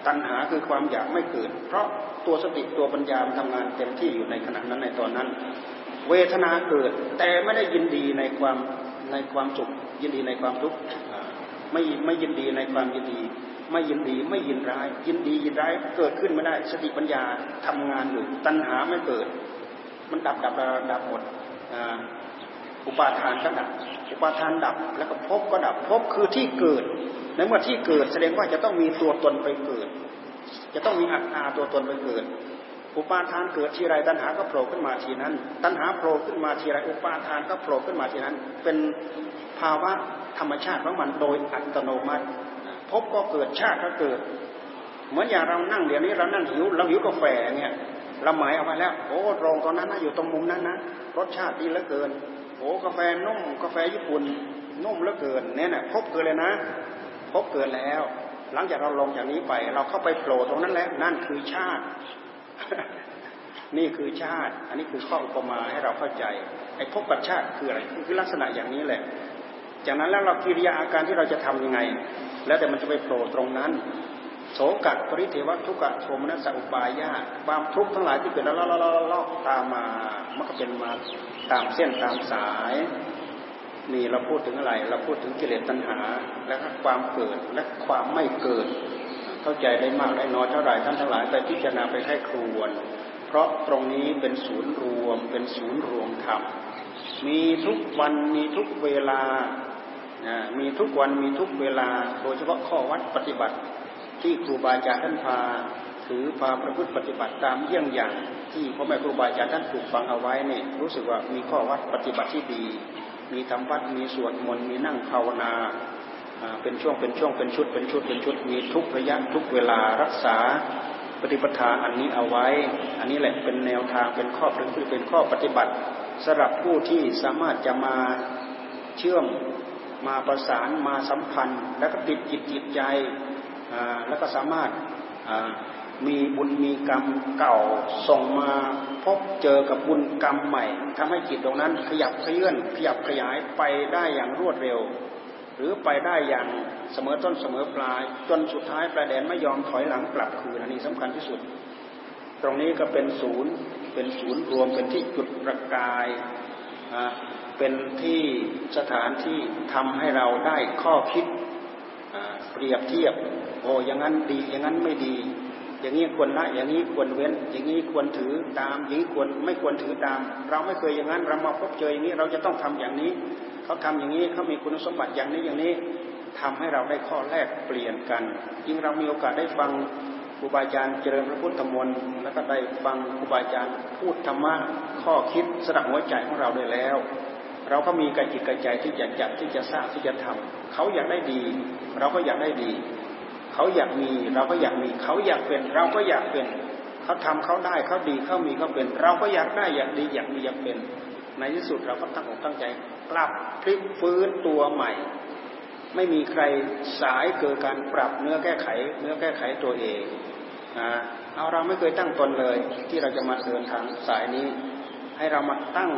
S1: ตัณหาคือความอยากไม่เกิด เพราะตัวสติตัวปัญญามันทำงานเต็มที่อยู่ในขณะนั้นในตอนนั้น เวทนาเกิดแต่ไม่ได้ยินดีในความในความสุขยินดีในความทุกข์ไม่ไม่ยินดีในความยินดี ไม่ยินดีไม่ยินร้าย ยินดียินร้ายเกิดขึ้นไม่ได้ สติปัญญาทำงานอยู่ ตัณหาไม่เกิด มันดับดับดับหมดอุปาทานก็ดับอุปาทานดับแล้วก็พบก็ดับพบคือที่เกิดในเมื่อที่เกิดแสดงว่าจะต้องมีตัวตนไปเกิด จะต้องมีอัตตาตัวตนไปเกิด อุปาทานเกิดทีไรตัณหาก็โผล่ขึ้นมาทีนั้น ตัณหาโผล่ขึ้นมาทีไรอุปาทานก็โผล่ขึ้นมาทีนั้น เป็นภาวะธรรมชาติของมันโดยอัตโนมัติ พบก็เกิดชาติก็เกิด เหมือนอย่างเรานั่งเดี๋ยวนี้เรานั่งหิวเราหิวกาแฟเนี่ยเราหมายเอาไว้แล้ว โอ้โรงตอนนั้นนะอยู่ตรงมุมนั้นนะรสชาติดีเหลือเกิน โอ้กาแฟนุ่มกาแฟญี่ปุ่นนุ่มเหลือเกินเนี่ยนะพบเกิดเลยนะ พบเกิดแล้ว หลังจากเราลงจากนี้ไป เราเข้าไปโผล่ตรงนั้นแล้วนั่นคือชาติ นี่คือชาติ อันนี้คือข้ออุปมาให้เราเข้าใจไอ้พบกับชาติคืออะไรคือลักษณะอย่างนี้แหละ จากนั้นแล้วเรากิริยาอาการที่เราจะทํำยังไง แล้วแต่มันจะไปโผล่ตรงนั้น โสกัดปริเทวทุกขโทมนัสอุปายาความทุกข์ทั้งหลายที่เกิดแล้วล่อตามมามันก็เป็นมาตามเส้นตามสายนี่เราพูดถึงอะไร เราพูดถึงกิเลสตัณหา และความเกิดและความไม่เกิด เข้าใจได้มากได้น้อยเท่าไหร่ท่านทั้งหลายไปพิจารณาไปให้ครวน เพราะตรงนี้เป็นศูนย์รวม เป็นศูนย์รวมธรรมมีทุกวันมีทุกเวลา มีทุกวันมีทุกเวลาโดยเฉพาะข้อวัดปฏิบัติ ที่ครูบาอาจารย์ท่านพาถือพาประพฤติปฏิบัติตามเยี่ยงอย่าง ที่พ่อแม่ครูบาอาจารย์ท่านปลูกฝังเอาไว้เนี่ยรู้สึกว่ามีข้อวัดปฏิบัติที่ดี มีทำวัดมีสวดมนต์มีนั่งภาวนาเป็นช่วงเป็นช่วงเป็นชุดเป็นชุดเป็นชุดมีทุกระยะทุกเวลารักษาปฏิปทาอันนี้เอาไว้ อันนี้แหละเป็นแนวทางเป็นข้อเป็นเป็นข้อปฏิบัติสำหรับผู้ที่สามารถจะมาเชื่อม มาประสานมาสัมพันธ์ แล้วก็ติดจิตจิตใจแล้วก็สามารถมีบุญมีกรรมเก่าส่งมาพบเจอกับบุญกรรมใหม่ทำให้จิตตรงนั้นขยับขยื่นขยับขยายไปได้อย่างรวดเร็ว หรือไปได้อย่างเสมอต้นเสมอปลาย จนสุดท้ายประเด็นไม่ยอมถอยหลังกลับคืนอันนี้สำคัญที่สุด ตรงนี้ก็เป็นศูนย์เป็นศูนย์รวมเป็นที่จุดประกาย เป็นที่สถานที่ทำให้เราได้ข้อคิดเปรียบเทียบ โอ้อย่างนั้นดีอย่างนั้นไม่ดี อย่างนี้ควรละอย่างนี้ควรเว้น อย่างนี้ควรถือตามอย่างนี้ควรไม่ควรถือตาม เราไม่เคยอย่างนั้น เรามาพบเจออย่างนี้เราจะต้องทำอย่างนี้ เขาทำอย่างนี้เขามีคุณสมบัติอย่างนี้อย่างนี้ทำให้เราได้ข้อแรกเปลี่ยนกัน ยิ่งเรามีโอกาสได้ฟังครูบาอาจารย์เจริญพระพุทธมนต์แล้วก็ได้ฟังครูบาอาจารย์พูดธรรมะข้อคิดสดับหัวใจของเราได้แล้ว เราก็มีกระจิตกระใจที่จะจัดที่จะสร้างที่จะทำเขาอยากได้ดี เราก็อยากได้ดี เขาอยากมีเราก็อยากมี เขาอยากเป็น เราก็อยากเป็น เขาทำเขาได้เขาดีเขามีเขาเป็น เราก็อยากได้อยากดีอยากมีอยากเป็น ในที่สุดเราก็ตั้งอกตั้งใจกลับพลิกฟื้นตัวใหม่ ไม่มีใครสายเกิดการปรับเนื้อแก้ไข เนื้อแก้ไขตัวเองนะเอาเราไม่เคยตั้งตนเลย ที่เราจะมาเดินทางสายนี้ ให้เรามาตั้ง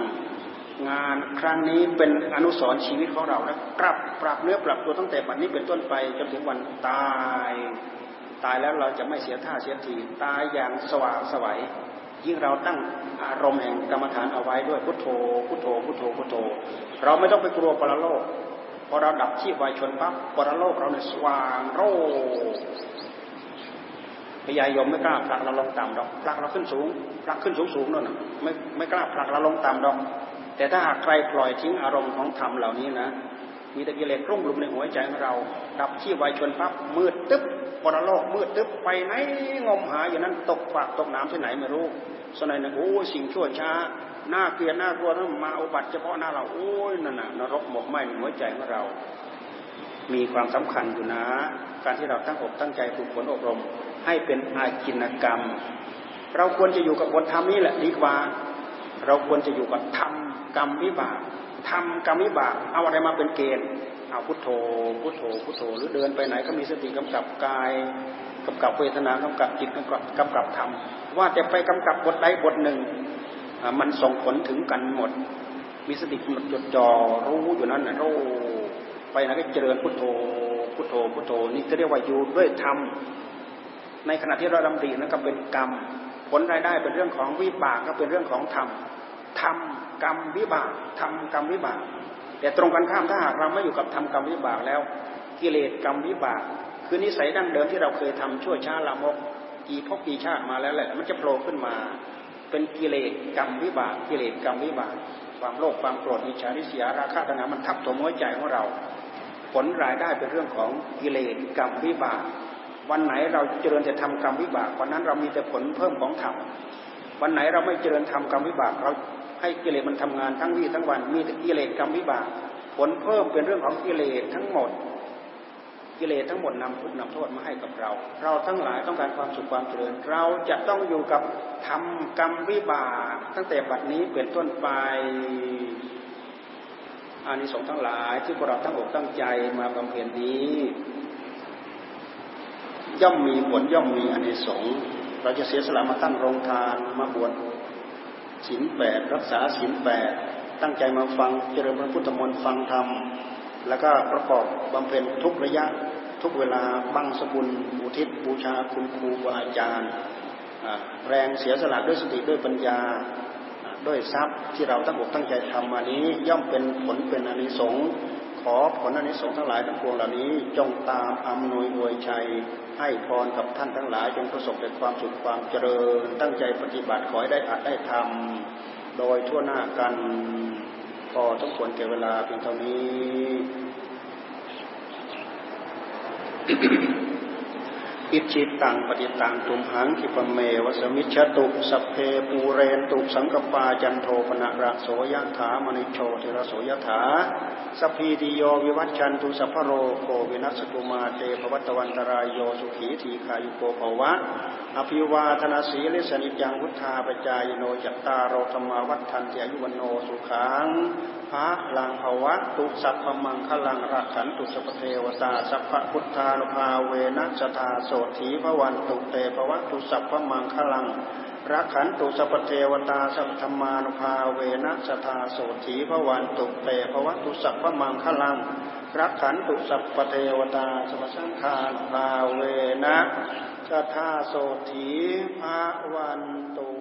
S1: งานครั้งนี้เป็นอนุสรชีวิตของเราแล้วปรับปรับเนื้อปรับตัวตั้งแต่ปัจนี้เป็นต้นไปจนถึงวันตาย ตายแล้วเราจะไม่เสียท่าเสียทีตายอย่างสว่างสวัยยิ่งเราตั้งอารมณ์แห่งกรรมฐานเอาไว้ด้วยพุทโธพุทโธพุทโธพุทโธ เราไม่ต้องไปกลัวปรโลกพอเราดับชีพวายชนปั๊บปรโลกเราเนี่ยสว่างโรพยายมไม่กล้าผลักเราลงต่ำดอกผลักเราขึ้นสูงผลักขึ้นสูงสูงนั่นไม่ไม่กล้าผลักเราลงต่ำดอก แต่ถ้าหากใครปล่อยทิ้งอารมณ์ของธรรมเหล่านี้นะ มีต่กิเลสรุ่งรุมในหัวใจของเรา ดับที่ไวชนปั๊บมืดตึ๊บปรโลกมืดตึ๊บไปไหนงมหาอย่างนั้นตกฝากตกน้ำที่ไหนไม่รู้สนัยนะโอ้สิ่งชั่วช้าหน้าเกลียดหน้ากลัวนั้นมาอุบัติเฉพาะหน้าเราโอ้ยนั่นน่ะนรกหมกไหมในหัวใจของเรา มีความสำคัญอยู่นะ การที่เราตั้งอกตั้งใจฝึกฝนอบรม ให้เป็นอาจินกรรม เราควรจะอยู่กับบทธรรมนี้แหละดีกว่า เราควรจะอยู่กับธรรม กรรมวิบากทำกรรมวิบากเอาอะไรมาเป็นเกณฑ์เอาพุทโธพุทโธพุทโธหรือเดินไปไหนก็มีสติกำกับกายกำกับเวทนากำกับจิตกำกับกำกับธรรมว่าแต่ไปกำกับบทใดบทหนึ่งมันส่งผลถึงกันหมด มีสติกำหนดจดจ่อรู้อยู่นั้นนะรู้ไปไหนก็เจริญพุทโธพุทโธพุทโธนี่จะเรียกว่าอยู่ด้วยธรรมในขณะที่เราดำรินั้นก็เป็นกรรม ผลรายได้เป็นเรื่องของวิบากก็เป็นเรื่องของธรรมทำ กรรมวิบากทำกรรมวิบาก แต่ตรงกันข้ามถ้าหากเราไม่อยู่กับทำกรรมวิบากแล้ว กิเลสกรรมวิบาก คือนิสัยดั้งเดิมที่เราเคยทำชั่วช้าลามกกี่พบกี่ชาติมาแล้วแหละ มันจะโผล่ขึ้นมาเป็นเป็นกิเลสกรรมวิบาก กิเลสกรรมวิบาก ความโลภความโกรธอิจฉาริษยาราคะตัณหามันทับถมหัวใจของเรา ผลรายได้เป็นเรื่องของกิเลสกรรมวิบากวันไหนเราเจริญแต่ทำกรรมวิบากวันนั้นเรามีแต่ผลเพิ่มของธรรมวันไหนเราไม่เจริญทำกรรมวิบากเรา ให้กิเลสมันทำงานทั้งวี่ทั้งวัน มีกิเลสกรรมวิบาก ผลเพิ่มเป็นเรื่องของกิเลสทั้งหมด กิเลสทั้งหมดนำทุกนำโทษมาให้กับเรา เราทั้งหลายต้องการความสุขความเจริญ เราจะต้องอยู่กับทำกรรมวิบาก ตั้งแต่บัดนี้เป็นต้นไปอานิสงส์ทั้งหลายที่พวกเราตั้งอกตั้งใจมาบำเพ็ญนี้ ย่อมมีผลย่อมมีอานิสงส์เราจะเสียสละมาตั้งโรงทานมาบวช ศีลแปดรักษาศีลแปดตั้งใจมาฟังเจริญพระพุทธมนต์ฟังธรรม แล้วก็ประกอบบำเพ็ญทุกระยะทุกเวลาบังสกุลอุทิศบูชาคุณครูอาจารย์ แรงเสียสละด้วยสติด้วยปัญญาด้วยทรัพย์ที่เราตั้งอกตั้งใจทำมานี้ย่อมเป็นผลเป็นอนิสงส์ ขอผลอานิสงส์ทั้งหลายทั้งปวงเหล่านี้ จงตามอำนวยอวยชัย ให้พรกับท่านทั้งหลาย จงประสบแต่ความสุขความเจริญ ตั้งใจปฏิบัติขอให้ได้อรรถได้ธรรมโดยทั่วหน้ากันพอต้องควรเก็บเวลาเพียงเท่านี้ อิจฉิตังปัตถิตังตุมหัง ขิปปะเมวะ สะมิชฌะตุสัพเพปูเรนตุสังกัปปาจันโทปัณณะระโส ยะถา มะณิโชติระโส ยะถาสัพพีติโยวิวัชชันตุสัพพโรโควินัสสตุมาเตภวัตวันตราโยสุขีทีฆายุโกภวะ อภิวาทนสีลิสสะ นิจจัง วุฑฒาปจายิโนจัตตาโรธัมมาวัฑฒันติ อายุวัณโณ สุขัง พะลัง ภะวะตุสัพพมังคลังรักขันตุสัพพเทวตาสัพพพุทธานุภาเวนะ สะทาโสตถี ภะวันตุเต ภะวะตุสัพพมังคลังรักขันตุสัพพเทวตาสัพพธัมมานุภาเวนะ สะทาโสถีพวันตุเตภวะตุสัพพมังคลังรักขันตุสัพเทวตาสัพสังฆานุภาเวนะสธาโสถีพวันตุ